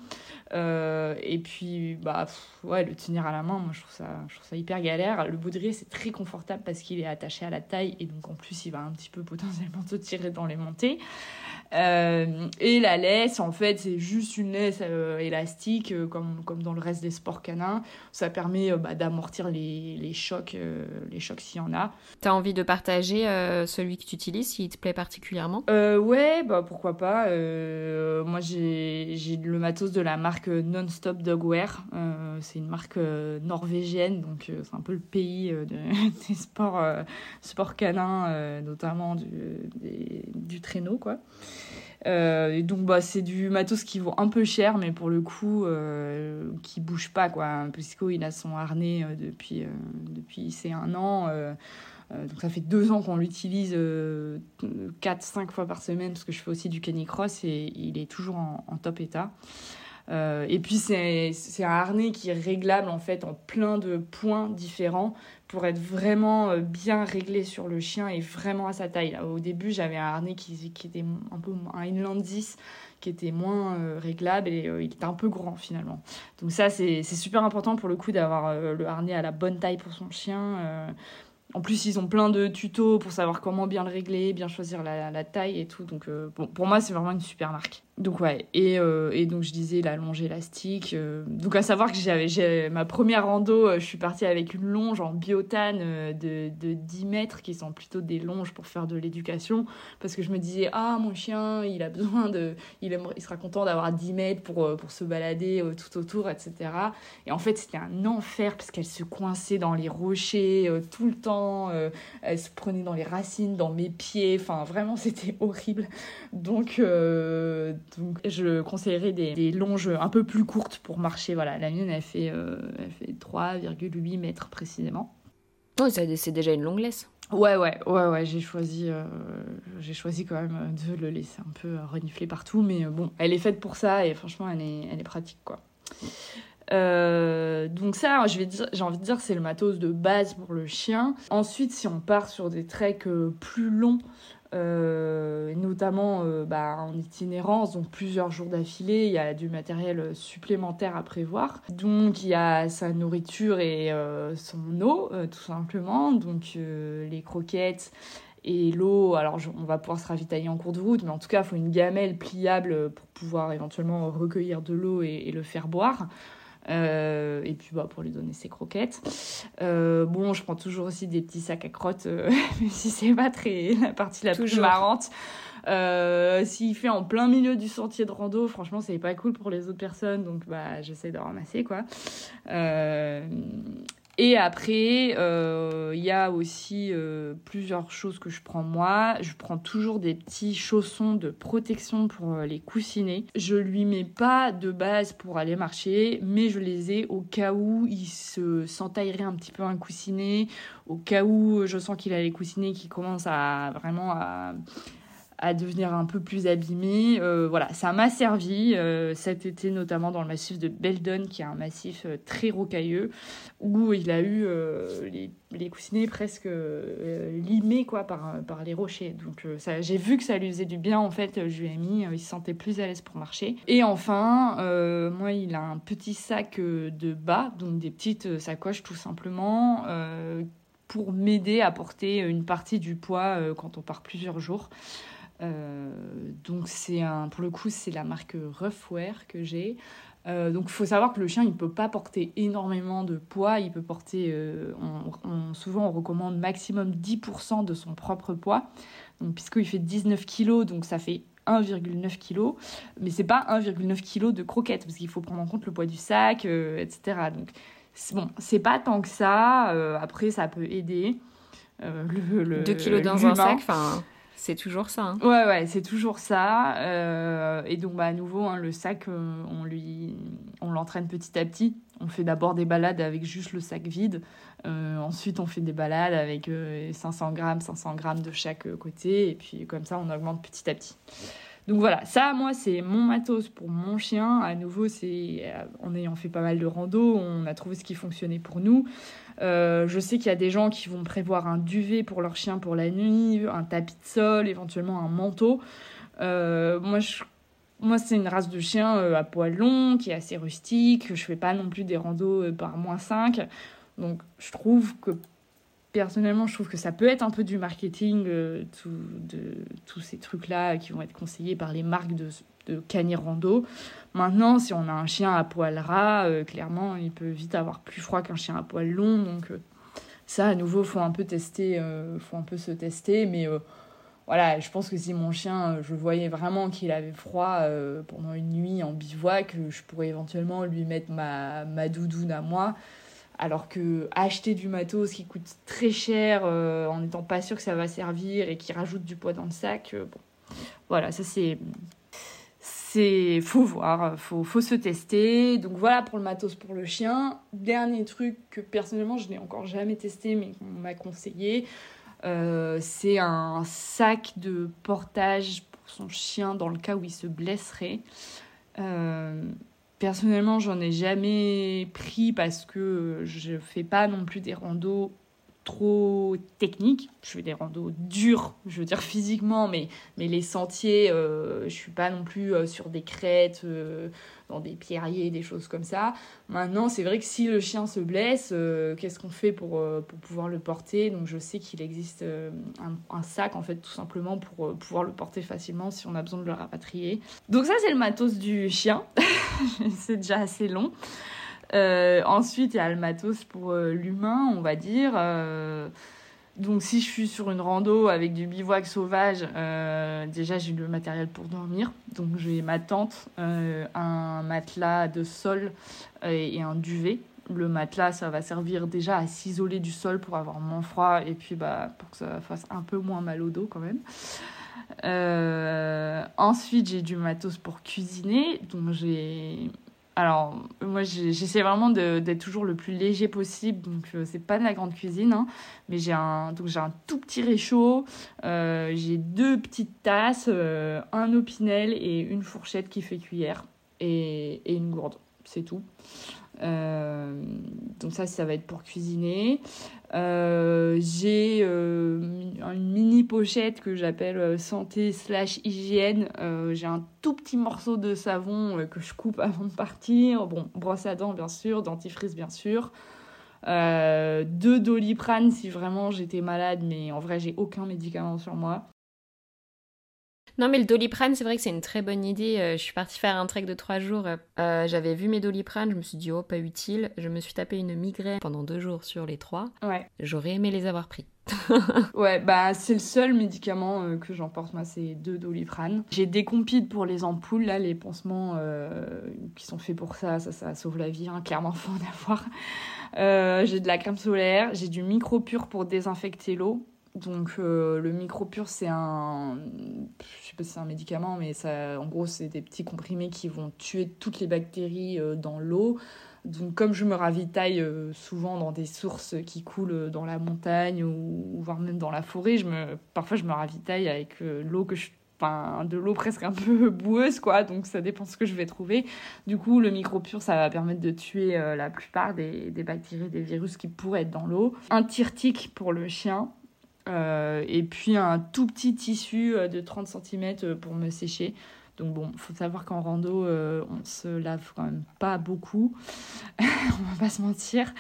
et puis bah ouais, le tenir à la main, moi je trouve ça, hyper galère. Le baudrier c'est très confortable parce qu'il est attaché à la taille et donc en plus il va un petit peu potentiellement te tirer dans les montées. Euh, et la laisse, en fait, c'est juste une laisse euh, élastique, euh, comme, comme dans le reste des sports canins. Ça permet bah, d'amortir les, les, chocs, les chocs s'il y en a. Tu as envie de partager celui que tu utilises, s'il te plaît particulièrement? Ouais, bah pourquoi pas. moi, j'ai le matos de la marque Non-Stop Dogwear. c'est une marque norvégienne, donc c'est un peu le pays des sports, sports canins, notamment du, du traîneau, quoi. Euh, donc bah c'est du matos qui vaut un peu cher mais pour le coup euh, qui bouge pas quoi. Pisco il a son harnais euh, depuis c'est un an. donc ça fait deux ans qu'on l'utilise 4-5 fois par semaine parce que je fais aussi du canicross et il est toujours en top état. Et puis c'est un harnais qui est réglable en fait en plein de points différents pour être vraiment euh, bien réglé sur le chien et vraiment à sa taille. Au début, j'avais un harnais qui, était un peu un inland 10 qui était moins euh, réglable et euh, il était un peu grand finalement. Donc ça, c'est super important pour le coup d'avoir le harnais à la bonne taille pour son chien. En plus, ils ont plein de tutos pour savoir comment bien le régler, bien choisir la, taille et tout. Donc, pour moi, c'est vraiment une super marque. Donc ouais, et, euh, et, donc je disais la longe élastique. Euh, donc à savoir que j'avais ma première rando, euh, je suis partie avec une longe en biotane de, de 10 mètres, qui sont plutôt des longes pour faire de l'éducation, parce que je me disais, ah mon chien, il a besoin de... Il, il sera content d'avoir 10 mètres pour, pour se balader tout autour, etc. Et en fait c'était un enfer, parce qu'elle se coinçait dans les rochers tout le temps, elle se prenait dans les racines, dans mes pieds, enfin vraiment c'était horrible. Donc donc je conseillerais des, longes un peu plus courtes pour marcher. Voilà, la mienne, elle fait, euh, fait 3,8 mètres précisément. Oh, c'est déjà une longue laisse. Ouais, ouais, ouais, ouais, j'ai choisi, euh, j'ai choisi quand même de le laisser un peu renifler partout, mais euh, bon, elle est faite pour ça et franchement, elle est, elle est pratique, quoi. donc ça, je vais dire, j'ai envie de dire, c'est le matos de base pour le chien. Ensuite, si on part sur des treks plus longs, euh, notamment euh, bah, en itinérance, donc plusieurs jours d'affilée, il y a du matériel supplémentaire à prévoir. Donc il y a sa nourriture et euh, son eau, tout simplement, donc les croquettes et l'eau. Alors on va pouvoir se ravitailler en cours de route, mais en tout cas il faut une gamelle pliable pour pouvoir éventuellement recueillir de l'eau et, le faire boire. Euh, et puis bah, pour lui donner ses croquettes. Euh, bon, je prends toujours aussi des petits sacs à crottes, euh, même si c'est pas très la partie la plus marrante. S'il fait en plein milieu du sentier de rando, franchement, c'est pas cool pour les autres personnes, donc bah, j'essaie de ramasser quoi. Et après, euh, il y a aussi euh, plusieurs choses que je prends moi. Je prends toujours des petits chaussons de protection pour euh, les coussinets. Je lui mets pas de base pour aller marcher, mais je les ai au cas où il se s'entaillerait un petit peu un coussinet, au cas où je sens qu'il a les coussinets qui commencent à vraiment à devenir un peu plus abîmé. Euh, voilà, ça m'a servi euh, cet été, notamment dans le massif de Beldon, qui est un massif euh, très rocailleux, où il a eu les, les, coussinets presque limés quoi, par, par les rochers. Donc j'ai vu que ça lui faisait du bien, en fait, je lui ai mis, il se sentait plus à l'aise pour marcher. Et enfin, moi, il a un petit sac de bas, donc des petites sacoches tout simplement pour m'aider à porter une partie du poids quand on part plusieurs jours. Euh, donc c'est un, pour le coup, c'est la marque Roughwear que j'ai. Euh, donc il faut savoir que le chien, il ne peut pas porter énormément de poids. Il peut porter, euh, on, souvent on recommande maximum 10% de son propre poids. Donc puisqu'il fait 19 kg, donc ça fait 1,9 kg. Mais c'est pas 1,9 kg de croquettes, parce qu'il faut prendre en compte le poids du sac, etc. Donc bon, c'est pas tant que ça. après, ça peut aider. le, le, 2 kg dans un sac, enfin... C'est toujours ça. Hein. Ouais, ouais, c'est toujours ça. Euh, et donc, bah, à nouveau, hein, le sac, euh, on lui, on l'entraîne petit à petit. On fait d'abord des balades avec juste le sac vide. Euh, ensuite, on fait des balades avec 500 grammes, 500 grammes de chaque côté. Et puis, comme ça, on augmente petit à petit. Donc voilà, ça, moi, c'est mon matos pour mon chien. À nouveau, c'est en ayant fait pas mal de rando, on a trouvé ce qui fonctionnait pour nous. Euh, je sais qu'il y a des gens qui vont prévoir un duvet pour leur chien pour la nuit, un tapis de sol, éventuellement un manteau. Euh, moi, moi, c'est une race de chien euh, à poil long, qui est assez rustique. Je fais pas non plus des randos par moins 5. Donc, je trouve que, personnellement, je trouve que ça peut être un peu du marketing, tout, de, tous ces trucs-là qui vont être conseillés par les marques de, de canier rando. Maintenant, si on a un chien à poil ras, euh, clairement, il peut vite avoir plus froid qu'un chien à poil long. Donc, euh, ça, à nouveau, faut un peu tester, euh, faut un peu se tester. Mais voilà, je pense que si mon chien, je voyais vraiment qu'il avait froid pendant une nuit en bivouac, je pourrais éventuellement lui mettre ma, ma doudoune à moi. Alors que acheter du matos qui coûte très cher en n'étant pas sûr que ça va servir et qui rajoute du poids dans le sac, bon, voilà, ça c'est c'est faut voir, faut, faut se tester. Donc voilà pour le matos pour le chien. Dernier truc que personnellement je n'ai encore jamais testé mais qu'on m'a conseillé, euh, c'est un sac de portage pour son chien dans le cas où il se blesserait. Euh, personnellement, j'en ai jamais pris parce que je fais pas non plus des randos trop technique. Je fais des randos durs, je veux dire physiquement, mais, mais les sentiers, euh, je suis pas non plus euh, sur des crêtes, euh, dans des pierriers, des choses comme ça. Maintenant, c'est vrai que si le chien se blesse, qu'est-ce qu'on fait pour, pour pouvoir le porter? Donc je sais qu'il existe un, un, sac, en fait, tout simplement pour pouvoir le porter facilement si on a besoin de le rapatrier. Donc ça, c'est le matos du chien. c'est déjà assez long. Euh, ensuite, il y a le matos pour euh, l'humain, on va dire. Euh, donc, si je suis sur une rando avec du bivouac sauvage, déjà j'ai le matériel pour dormir. Donc, j'ai ma tente, un matelas de sol et, un duvet. Le matelas, ça va servir déjà à s'isoler du sol pour avoir moins froid et puis bah, pour que ça fasse un peu moins mal au dos quand même. ensuite, j'ai du matos pour cuisiner. Donc, j'ai alors, moi, j'essaie vraiment d'être toujours le plus léger possible. Donc, euh, c'est pas de la grande cuisine. Hein, mais j'ai un, tout petit réchaud. Euh, j'ai deux petites tasses, euh, un opinel et une fourchette qui fait cuillère. Et une gourde. C'est tout. Euh, donc ça, ça va être pour cuisiner. Euh, j'ai euh, une mini pochette que j'appelle santé slash hygiène. j'ai un tout petit morceau de savon que je coupe avant de partir. Bon, brosse à dents bien sûr, dentifrice bien sûr. deux doliprane si vraiment j'étais malade, mais en vrai j'ai aucun médicament sur moi. Non, mais le doliprane, c'est vrai que c'est une très bonne idée. Euh, je suis partie faire un trek de trois jours. Euh, j'avais vu mes doliprane, je me suis dit, oh, pas utile. Je me suis tapé une migraine pendant deux jours sur les trois. Ouais. J'aurais aimé les avoir pris. ouais, bah c'est le seul médicament euh, que j'emporte, moi, c'est deux doliprane. J'ai des compides pour les ampoules, là, les pansements qui sont faits pour ça, ça, ça sauve la vie, hein, clairement, faut en avoir. j'ai de la crème solaire, j'ai du micro-pur pour désinfecter l'eau. Donc euh, le micropur c'est un je sais pas si c'est un médicament mais ça en gros c'est des petits comprimés qui vont tuer toutes les bactéries euh, dans l'eau. Donc comme je me ravitaille euh, souvent dans des sources qui coulent dans la montagne ou, voire même dans la forêt, je me parfois je me ravitaille avec l'eau que je enfin de l'eau presque un peu boueuse quoi. Donc ça dépend ce que je vais trouver. Du coup le micro pur ça va permettre de tuer la plupart des, des, bactéries des virus qui pourraient être dans l'eau. Un tirtique pour le chien et puis un tout petit tissu euh, de 30 cm pour me sécher donc bon, faut savoir qu'en rando, euh, on se lave quand même pas beaucoup, on va pas se mentir.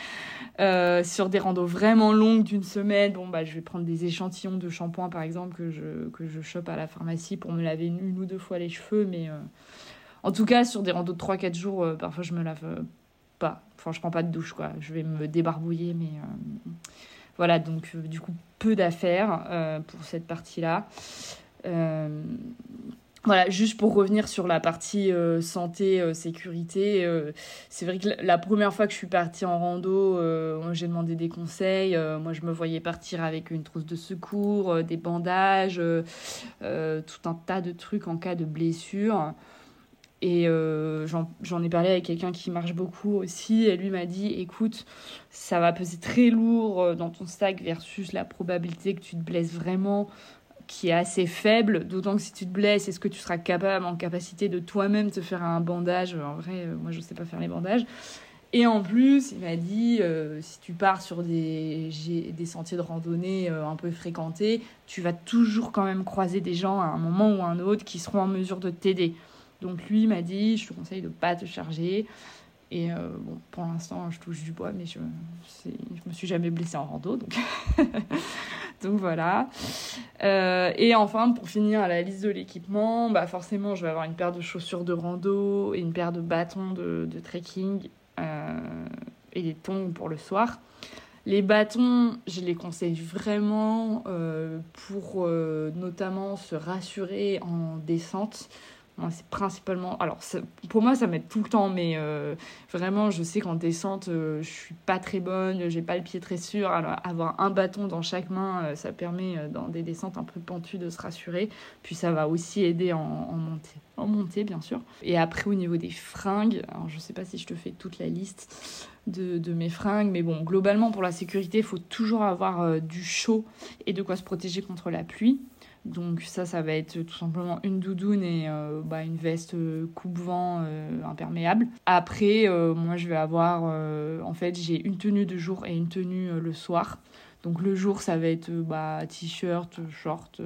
Euh, sur des randos vraiment longues d'une semaine, bon bah je vais prendre des échantillons de shampoing par exemple que je que je chope à la pharmacie pour me laver une, ou deux fois les cheveux, mais euh, en tout cas sur des randos de 3-4 jours, parfois je me lave pas. Enfin, je prends pas de douche quoi. Je vais me débarbouiller, mais voilà donc du coup peu d'affaires pour cette partie-là. Voilà, juste pour revenir sur la partie euh, santé, euh, sécurité, euh, c'est vrai que la première fois que je suis partie en rando, j'ai demandé des conseils. moi, je me voyais partir avec une trousse de secours, des bandages, tout un tas de trucs en cas de blessure. Et j'en ai parlé avec quelqu'un qui marche beaucoup aussi, et lui m'a dit, écoute, ça va peser très lourd dans ton sac versus la probabilité que tu te blesses vraiment qui est assez faible, d'autant que si tu te blesses, est-ce que tu seras capable, en capacité de toi-même te faire un bandage? En vrai, euh, moi je ne sais pas faire les bandages. Et en plus, il m'a dit, euh, si tu pars sur des, des sentiers de randonnée euh, un peu fréquentés, tu vas toujours quand même croiser des gens à un moment ou à un autre qui seront en mesure de t'aider. Donc lui m'a dit, je te conseille de ne pas te charger. Et euh, bon, pour l'instant, je touche du bois, mais je ne me suis jamais blessée en rando. Donc, voilà. Euh, et enfin, pour finir à la liste de l'équipement, bah forcément, je vais avoir une paire de chaussures de rando et une paire de bâtons de, de trekking euh, et des tongs pour le soir. Les bâtons, je les conseille vraiment pour notamment se rassurer en descente c'est principalement. Alors, pour moi, ça m'aide tout le temps, mais euh, vraiment, je sais qu'en descente, euh, je suis pas très bonne, j'ai pas le pied très sûr. Alors, avoir un bâton dans chaque main, euh, ça permet dans des descentes un peu pentues de se rassurer. Puis, ça va aussi aider en, montée. En montée, bien sûr. Et après, au niveau des fringues, alors je sais pas si je te fais toute la liste de, de mes fringues, mais bon, globalement, pour la sécurité, il faut toujours avoir du chaud et de quoi se protéger contre la pluie. Donc ça, ça va être tout simplement une doudoune et euh, bah, une veste euh, coupe-vent euh, imperméable. Après, moi, je vais avoir, en fait, j'ai une tenue de jour et une tenue le soir. Donc le jour, ça va être bah, t-shirt, short,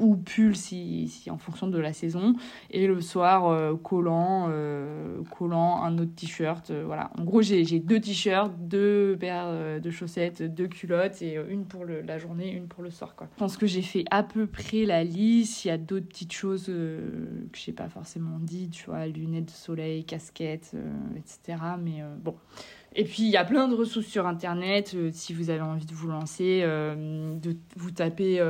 ou pull si, en fonction de la saison. Et le soir euh, collant euh, collant un autre t-shirt euh, voilà. En gros j'ai deux t-shirts deux paires de chaussettes deux culottes et une pour la journée une pour le soir quoi. Je pense que j'ai fait à peu près la liste. Il y a d'autres petites choses que j'ai pas forcément dit tu vois lunettes de soleil casquette etc mais bon. Et puis, il y a plein de ressources sur Internet. si vous avez envie de vous lancer, de vous taper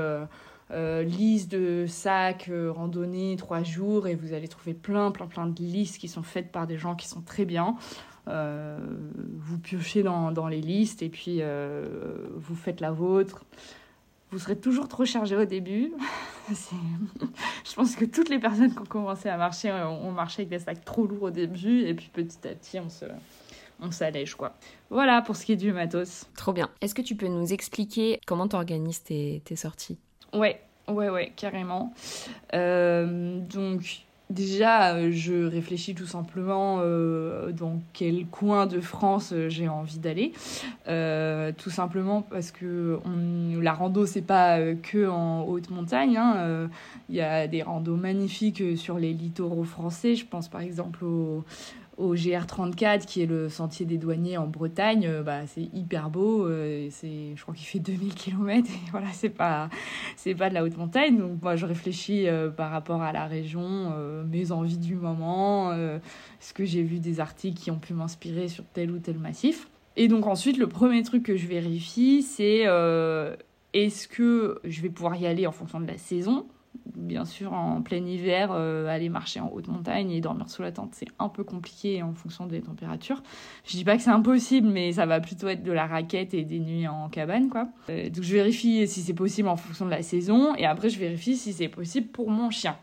euh, liste de sacs euh, randonnée trois jours et vous allez trouver plein plein plein de listes qui sont faites par des gens qui sont très bien. Euh, vous piochez dans, dans, les listes et puis vous faites la vôtre. Vous serez toujours trop chargé au début. Je pense que toutes les personnes qui ont commencé à marcher ont marché avec des sacs trop lourds au début et puis petit à petit on se, on s'allège quoi. Voilà pour ce qui est du matos. Trop bien. Est-ce que tu peux nous expliquer comment tu organises tes, tes sorties? Ouais, ouais, ouais, carrément. Euh, donc, déjà, euh, je réfléchis tout simplement euh, dans quel coin de France j'ai envie d'aller. tout simplement parce que on, la rando, c'est pas que en haute montagne. Hein. Il y a des randos magnifiques sur les littoraux français. Je pense par exemple au au GR34 qui est le sentier des douaniers en Bretagne, euh, bah, c'est hyper beau. Euh, c'est, je crois qu'il fait 2000 km et voilà, c'est pas, c'est pas de la haute montagne. Donc moi, je réfléchis euh, par rapport à la région, mes envies du moment, ce que j'ai vu des articles qui ont pu m'inspirer sur tel ou tel massif. Et donc ensuite, le premier truc que je vérifie, c'est est-ce que je vais pouvoir y aller en fonction de la saison? Bien sûr, en plein hiver, euh, aller marcher en haute montagne et dormir sous la tente, c'est un peu compliqué en fonction des températures. Je dis pas que c'est impossible, mais ça va plutôt être de la raquette et des nuits en cabane, quoi. Euh, donc je vérifie si c'est possible en fonction de la saison et après je vérifie si c'est possible pour mon chien.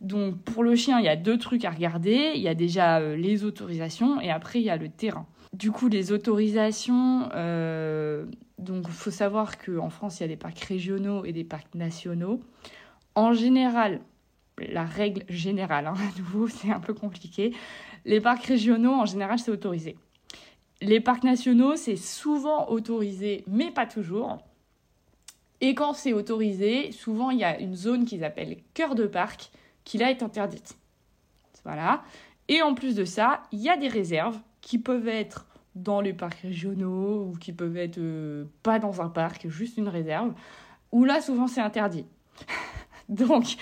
Donc pour le chien, il y a deux trucs à regarder. Il y a déjà euh, les autorisations et après il y a le terrain. Du coup, les autorisations, donc il faut savoir qu'en France, il y a des parcs régionaux et des parcs nationaux. En général, la règle générale, hein, à nouveau, c'est un peu compliqué. Les parcs régionaux, en général, c'est autorisé. Les parcs nationaux, c'est souvent autorisé, mais pas toujours. Et quand c'est autorisé, souvent il y a une zone qu'ils appellent cœur de parc qui là est interdite. Voilà. Et en plus de ça, il y a des réserves qui peuvent être dans les parcs régionaux ou qui peuvent être euh, pas dans un parc, juste une réserve, où là souvent c'est interdit. Donc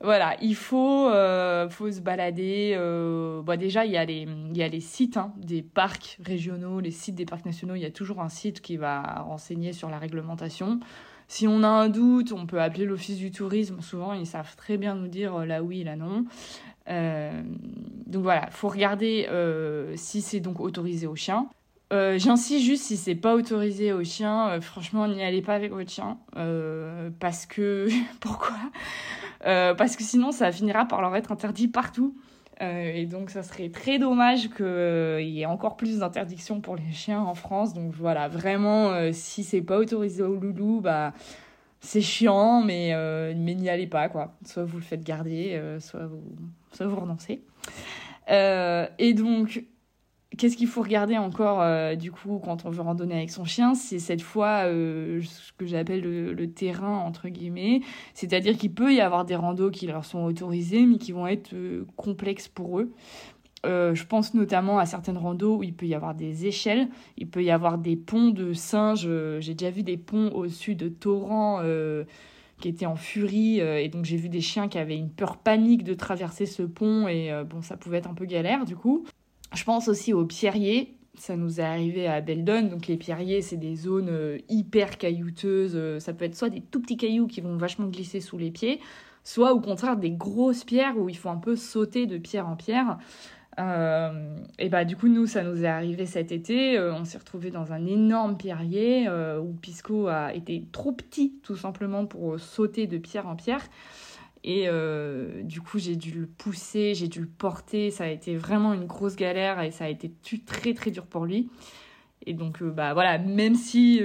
voilà, il faut, euh, faut se balader. Euh, déjà, il y a les, il sites hein, des parcs régionaux, les sites des parcs nationaux. Il y a toujours un site qui va renseigner sur la réglementation. Si on a un doute, on peut appeler l'office du tourisme. Souvent, ils savent très bien nous dire là oui, là non. Euh, donc voilà, faut regarder euh, si c'est donc autorisé aux chiens. Euh, j'insiste juste si c'est pas autorisé aux chiens, franchement n'y allez pas avec votre chien parce que pourquoi? Parce que sinon ça finira par leur être interdit partout. et donc, ça serait très dommage qu'il y ait encore plus d'interdictions pour les chiens en France. Donc, voilà, vraiment, si c'est pas autorisé aux loulous, bah, c'est chiant, mais, mais n'y allez pas, quoi. Soit vous le faites garder, soit vous, ça vous renoncez. Euh, et donc, qu'est-ce qu'il faut regarder encore euh, du coup quand on veut randonner avec son chien C'est cette fois euh, ce que j'appelle le, terrain entre guillemets, c'est-à-dire qu'il peut y avoir des randos qui leur sont autorisés mais qui vont être complexes pour eux. je pense notamment à certaines randos où il peut y avoir des échelles, il peut y avoir des ponts de singes. J'ai déjà vu des ponts au-dessus de torrents qui était en furie. Euh, et donc j'ai vu des chiens qui avaient une peur panique de traverser ce pont. Et euh, bon, ça pouvait être un peu galère du coup. Je pense aussi aux pierriers. Ça nous est arrivé à Beldon. Donc les pierriers, c'est des zones euh, hyper caillouteuses. Ça peut être soit des tout petits cailloux qui vont vachement glisser sous les pieds, soit au contraire des grosses pierres où il faut un peu sauter de pierre en pierre. Euh, et bah du coup nous ça nous est arrivé cet été, euh, on s'est retrouvé dans un énorme pierrier euh, où Pisco a été trop petit tout simplement pour sauter de pierre en pierre. Et du coup j'ai dû le pousser, j'ai dû le porter, ça a été vraiment une grosse galère et ça a été très très dur pour lui. Et donc bah voilà, même si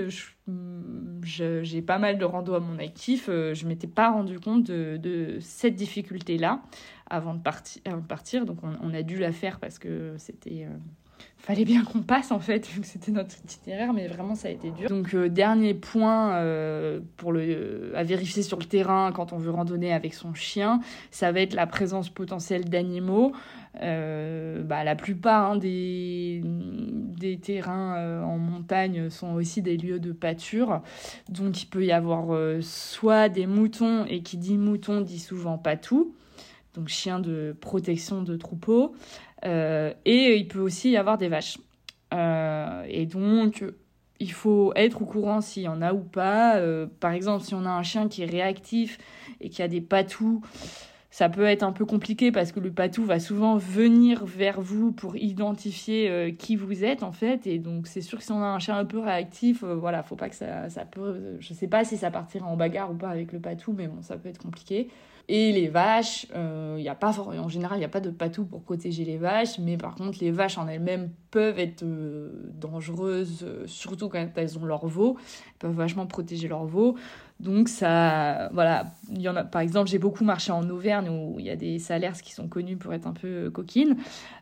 j'ai pas mal de rando à mon actif, je m'étais pas rendu compte de, cette difficulté là avant de, partir. Donc on, a dû la faire parce que c'était... Euh, fallait bien qu'on passe en fait, vu que c'était notre itinéraire, mais vraiment ça a été dur. Donc euh, dernier point euh, pour le, à vérifier sur le terrain quand on veut randonner avec son chien, ça va être la présence potentielle d'animaux. bah, la plupart hein, des, des terrains en montagne sont aussi des lieux de pâture, donc il peut y avoir soit des moutons, et qui dit mouton dit souvent patou, donc chien de protection de troupeau. Euh, et il peut aussi y avoir des vaches. Euh, et donc, il faut être au courant s'il y en a ou pas. Euh, par exemple, si on a un chien qui est réactif et qui a des patous, ça peut être un peu compliqué parce que le patou va souvent venir vers vous pour identifier qui vous êtes en fait. Et donc, c'est sûr que si on a un chien un peu réactif, voilà, faut pas que ça, ça peut. Je sais pas si ça partira en bagarre ou pas avec le patou, mais bon, ça peut être compliqué. Et les vaches, euh, y a pas, en général, il n'y a pas de patou pour protéger les vaches, mais par contre, les vaches en elles-mêmes peuvent être euh, dangereuses, euh, surtout quand elles ont leur veau. Elles peuvent vachement protéger leur veau. Donc, ça, voilà, il y en a, par exemple, j'ai beaucoup marché en Auvergne où il y a des salaires qui sont connus pour être un peu coquines.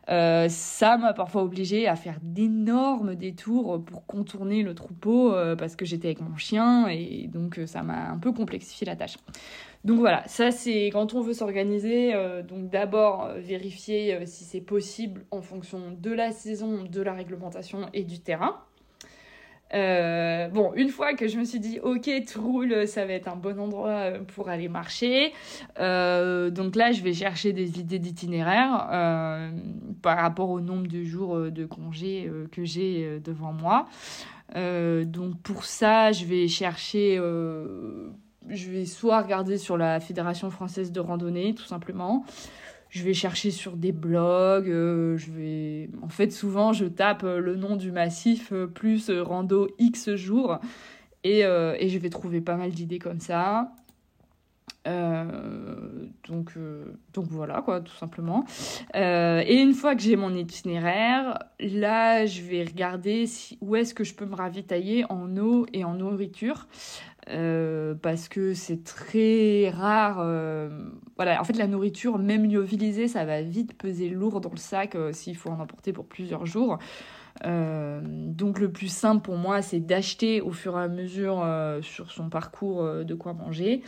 ça m'a parfois obligé à faire d'énormes détours pour contourner le troupeau parce que j'étais avec mon chien et donc ça m'a un peu complexifié la tâche. Donc voilà, ça c'est quand on veut s'organiser. Euh, donc d'abord euh, vérifier euh, si c'est possible en fonction de la saison, de la réglementation et du terrain. Bon, une fois que je me suis dit, ok, Troul, ça va être un bon endroit pour aller marcher. donc là, je vais chercher des idées d'itinéraire par rapport au nombre de jours de congés que j'ai devant moi. donc pour ça, je vais chercher je vais soit regarder sur la Fédération française de randonnée, tout simplement. Je vais chercher sur des blogs. Euh, je vais, en fait, souvent, je tape euh, le nom du massif euh, plus rando X jours et, je vais trouver pas mal d'idées comme ça. donc, donc voilà, quoi, tout simplement. et une fois que j'ai mon itinéraire, là, je vais regarder où est-ce que je peux me ravitailler en eau et en nourriture. Parce que c'est très rare. Voilà, en fait, la nourriture, même lyophilisée, ça va vite peser lourd dans le sac euh, s'il faut en emporter pour plusieurs jours. donc, le plus simple pour moi, c'est d'acheter au fur et à mesure sur son parcours de quoi manger.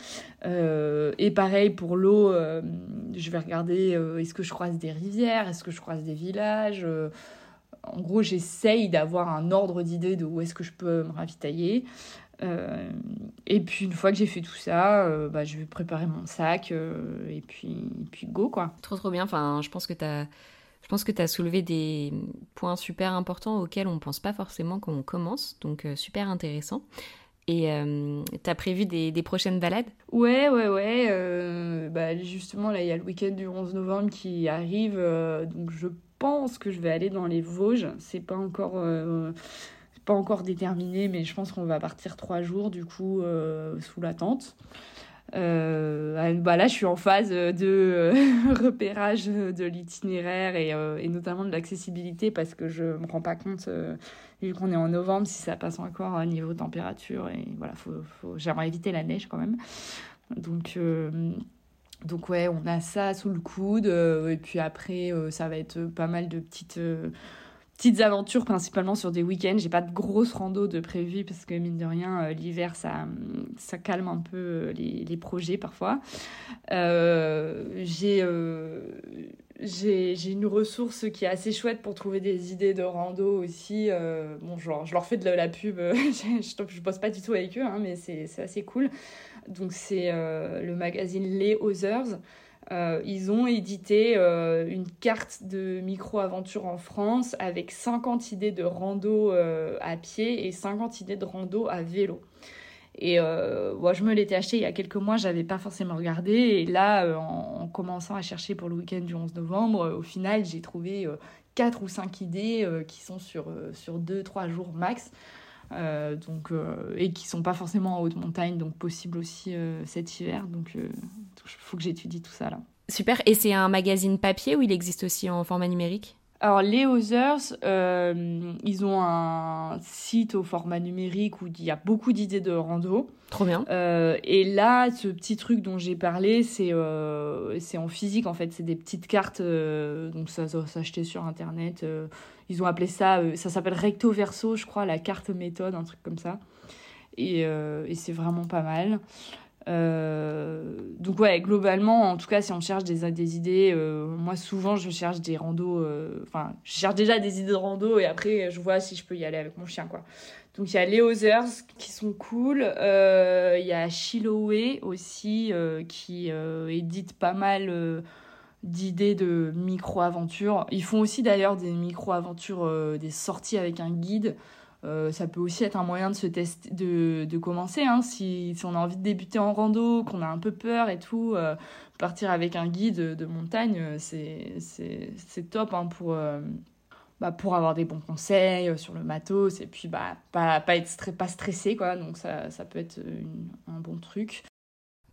et pareil pour l'eau, je vais regarder est-ce que je croise des rivières, est-ce que je croise des villages en gros, j'essaye d'avoir un ordre d'idée de où est-ce que je peux me ravitailler. Euh, et puis une fois que j'ai fait tout ça, euh, bah, je vais préparer mon sac euh, et, puis, puis go quoi. Trop trop bien, enfin, je pense que tu as... Je pense que tu as soulevé des points super importants auxquels on ne pense pas forcément quand on commence, donc super intéressant. Et tu as prévu des, des, prochaines balades? Ouais, ouais, ouais. bah, justement, là, il y a le week-end du 11 novembre qui arrive, donc je pense que je vais aller dans les Vosges. C'est pas encore pas encore déterminé, mais je pense qu'on va partir trois jours du coup euh, sous la tente. Euh, bah là, je suis en phase de euh, repérage de l'itinéraire et, notamment de l'accessibilité parce que je me rends pas compte, vu qu'on est en novembre, si ça passe encore au niveau température. Et voilà, faut, faut... j'aimerais éviter la neige quand même. Donc, donc ouais, on a ça sous le coude. et puis après, ça va être pas mal de petites petites aventures principalement sur des week-ends. J'ai pas de grosses rando de prévues parce que mine de rien, euh, l'hiver ça, calme un peu euh, les, projets parfois. Euh, j'ai j'ai une ressource qui est assez chouette pour trouver des idées de rando aussi. bon, genre, je leur fais de la pub, je, je, bosse pas du tout avec eux, hein, mais c'est assez cool. Donc, c'est le magazine Les Others. Euh, ils ont édité euh, une carte de micro-aventure en France avec 50 idées de rando euh, à pied et 50 idées de rando à vélo. Et moi, je me l'étais acheté il y a quelques mois, j'avais pas forcément regardé. Et là, en, commençant à chercher pour le week-end du 11 novembre, au final, j'ai trouvé 4 ou 5 idées qui sont sur, sur 2-3 jours max. Euh, donc, euh, et qui sont pas forcément en haute montagne, donc possible aussi euh, cet hiver. Donc, il faut que j'étudie tout ça là. Super. Et c'est un magazine papier ou il existe aussi en format numérique? Alors, les Others, ils ont un site au format numérique où il y a beaucoup d'idées de rando. Trop bien. Et là, ce petit truc dont j'ai parlé, c'est en physique en fait. C'est des petites cartes, donc ça doit s'acheter sur internet. Ils ont appelé ça, ça s'appelle recto verso, je crois, la carte méthode, un truc comme ça. Et, et c'est vraiment pas mal. Euh, donc ouais, globalement, en tout cas, si on cherche des, idées, euh, moi souvent je cherche des randos, euh, enfin je cherche déjà des idées de rando et après je vois si je peux y aller avec mon chien quoi. Donc il y a les Others qui sont cool, il y a Chiloé aussi qui édite pas mal d'idées de micro-aventures. Ils font aussi d'ailleurs des micro-aventures, des sorties avec un guide. Euh, ça peut aussi être un moyen de se tester, de, de commencer. Hein, si, si, on a envie de débuter en rando, qu'on a un peu peur et tout, euh, partir avec un guide de, montagne, euh, c'est top hein, pour, bah, pour avoir des bons conseils sur le matos et puis bah, pas, pas être pas stressé. Quoi, donc ça, ça peut être un bon truc.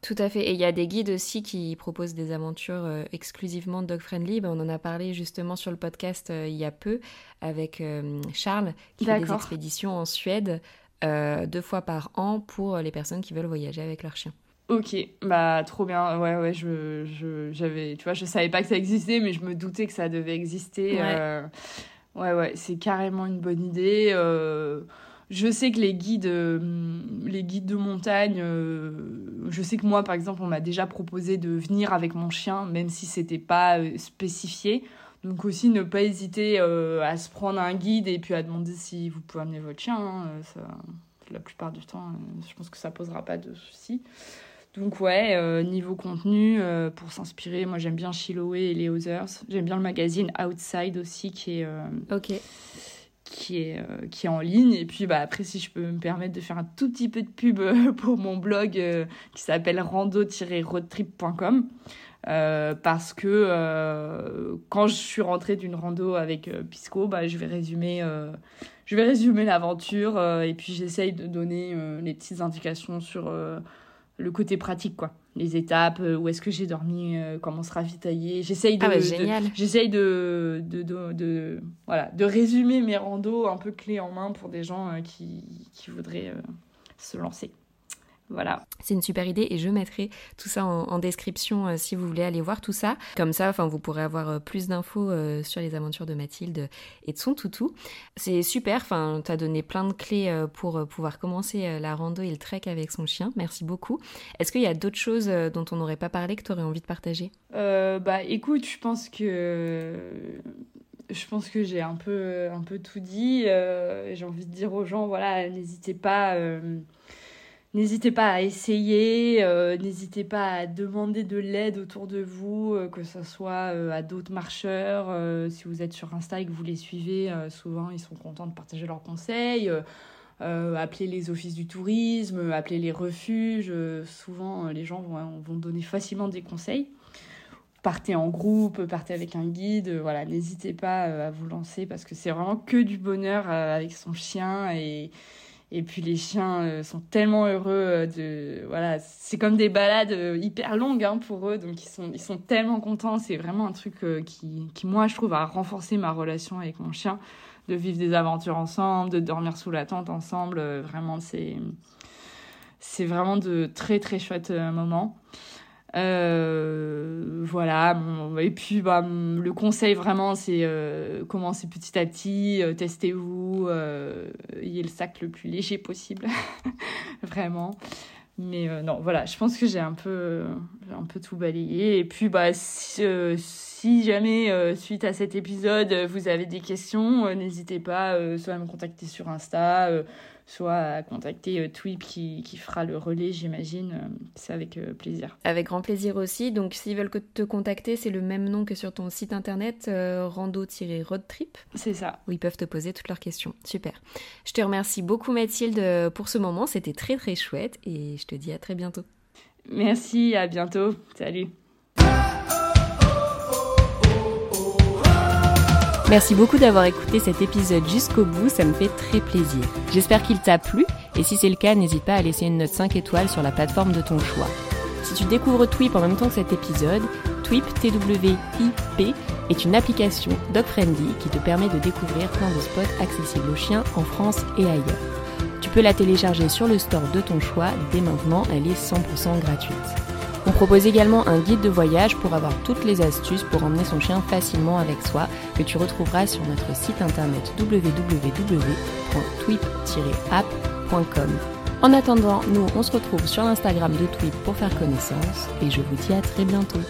Tout à fait. Et il y a des guides aussi qui proposent des aventures euh, exclusivement dog-friendly. Ben, on en a parlé justement sur le podcast euh, il y a peu avec euh, Charles qui fait des expéditions en Suède deux fois par an pour les personnes qui veulent voyager avec leur chien. Ok, bah trop bien. Ouais, ouais, je, je, j'avais, tu vois, je savais pas que ça existait, mais je me doutais que ça devait exister. Ouais, ouais, ouais c'est carrément une bonne idée. Je sais que les guides, euh, les guides de montagne, euh, je sais que moi, par exemple, on m'a déjà proposé de venir avec mon chien, même si c'était pas euh, spécifié. Donc aussi, ne pas hésiter à se prendre un guide et puis à demander si vous pouvez amener votre chien. Hein, ça, la plupart du temps, je pense que ça posera pas de soucis. Donc ouais, niveau contenu, pour s'inspirer, moi j'aime bien Chiloé et les Others. J'aime bien le magazine Outside aussi qui est... ok qui est, euh, qui est en ligne. Et puis bah, après, si je peux me permettre de faire un tout petit peu de pub euh, pour mon blog euh, qui s'appelle rando-roadtrip.com. parce que quand je suis rentrée d'une rando avec Pisco, bah, je vais résumer, résumer l'aventure et puis j'essaye de donner les petites indications sur le côté pratique. quoi. Les étapes, où est-ce que j'ai dormi, comment se ravitailler. J'essaye de, ah j'essaye de, de, de, voilà, de résumer mes randos un peu clés en main pour des gens qui, qui voudraient se lancer. Voilà. C'est une super idée et je mettrai tout ça en, description euh, si vous voulez aller voir tout ça. Comme ça, enfin, vous pourrez avoir euh, plus d'infos euh, sur les aventures de Mathilde et de son toutou. C'est super. Enfin, tu as donné plein de clés pour pouvoir commencer la rando et le trek avec son chien. Merci beaucoup. Est-ce qu'il y a d'autres choses dont on n'aurait pas parlé que tu aurais envie de partager? Bah, écoute, je pense que je pense que j'ai un peu, un peu tout dit. j'ai envie de dire aux gens, voilà, n'hésitez pas. N'hésitez pas à essayer, euh, n'hésitez pas à demander de l'aide autour de vous, euh, que ce soit euh, à d'autres marcheurs. si vous êtes sur Insta et que vous les suivez, souvent ils sont contents de partager leurs conseils. appelez les offices du tourisme, appelez les refuges. souvent les gens vont, vont, donner facilement des conseils. Partez en groupe, partez avec un guide. voilà, n'hésitez pas à vous lancer parce que c'est vraiment que du bonheur avec son chien et et puis les chiens euh, sont tellement heureux euh, de voilà, c'est comme des balades euh, hyper longues hein, pour eux, donc ils sont ils sont tellement contents. C'est vraiment un truc qui qui moi je trouve a renforcé ma relation avec mon chien, de vivre des aventures ensemble, de dormir sous la tente ensemble. vraiment c'est c'est vraiment de très très chouettes moments. Euh, voilà. et puis, bah, le conseil vraiment, c'est euh, commencer petit à petit, euh, testez-vous, ayez le sac le plus léger possible, vraiment. Mais non, voilà, je pense que j'ai un peu, un peu tout balayé. Et puis, bah, si, si jamais, suite à cet épisode, vous avez des questions, n'hésitez pas soit à me contacter sur Insta soit à contacter euh, Twip qui, qui, fera le relais, j'imagine. Euh, c'est avec euh, plaisir. Avec grand plaisir aussi. Donc, s'ils veulent te contacter, c'est le même nom que sur ton site internet, rando-roadtrip. C'est ça. Où ils peuvent te poser toutes leurs questions. Super. Je te remercie beaucoup, Mathilde, pour ce moment. C'était très, très chouette et je te dis à très bientôt. Merci, à bientôt. Salut. Merci beaucoup d'avoir écouté cet épisode jusqu'au bout, ça me fait très plaisir. J'espère qu'il t'a plu et si c'est le cas, n'hésite pas à laisser une note 5 étoiles sur la plateforme de ton choix. Si tu découvres Twip en même temps que cet épisode, Twip, T-W-I-P, est une application dog-friendly qui te permet de découvrir plein de spots accessibles aux chiens en France et ailleurs. Tu peux la télécharger sur le store de ton choix, dès maintenant elle est 100% gratuite. On propose également un guide de voyage pour avoir toutes les astuces pour emmener son chien facilement avec soi que tu retrouveras sur notre site internet www.twip-app.com. En attendant, nous on se retrouve sur l'Instagram de Twip pour faire connaissance et je vous dis à très bientôt.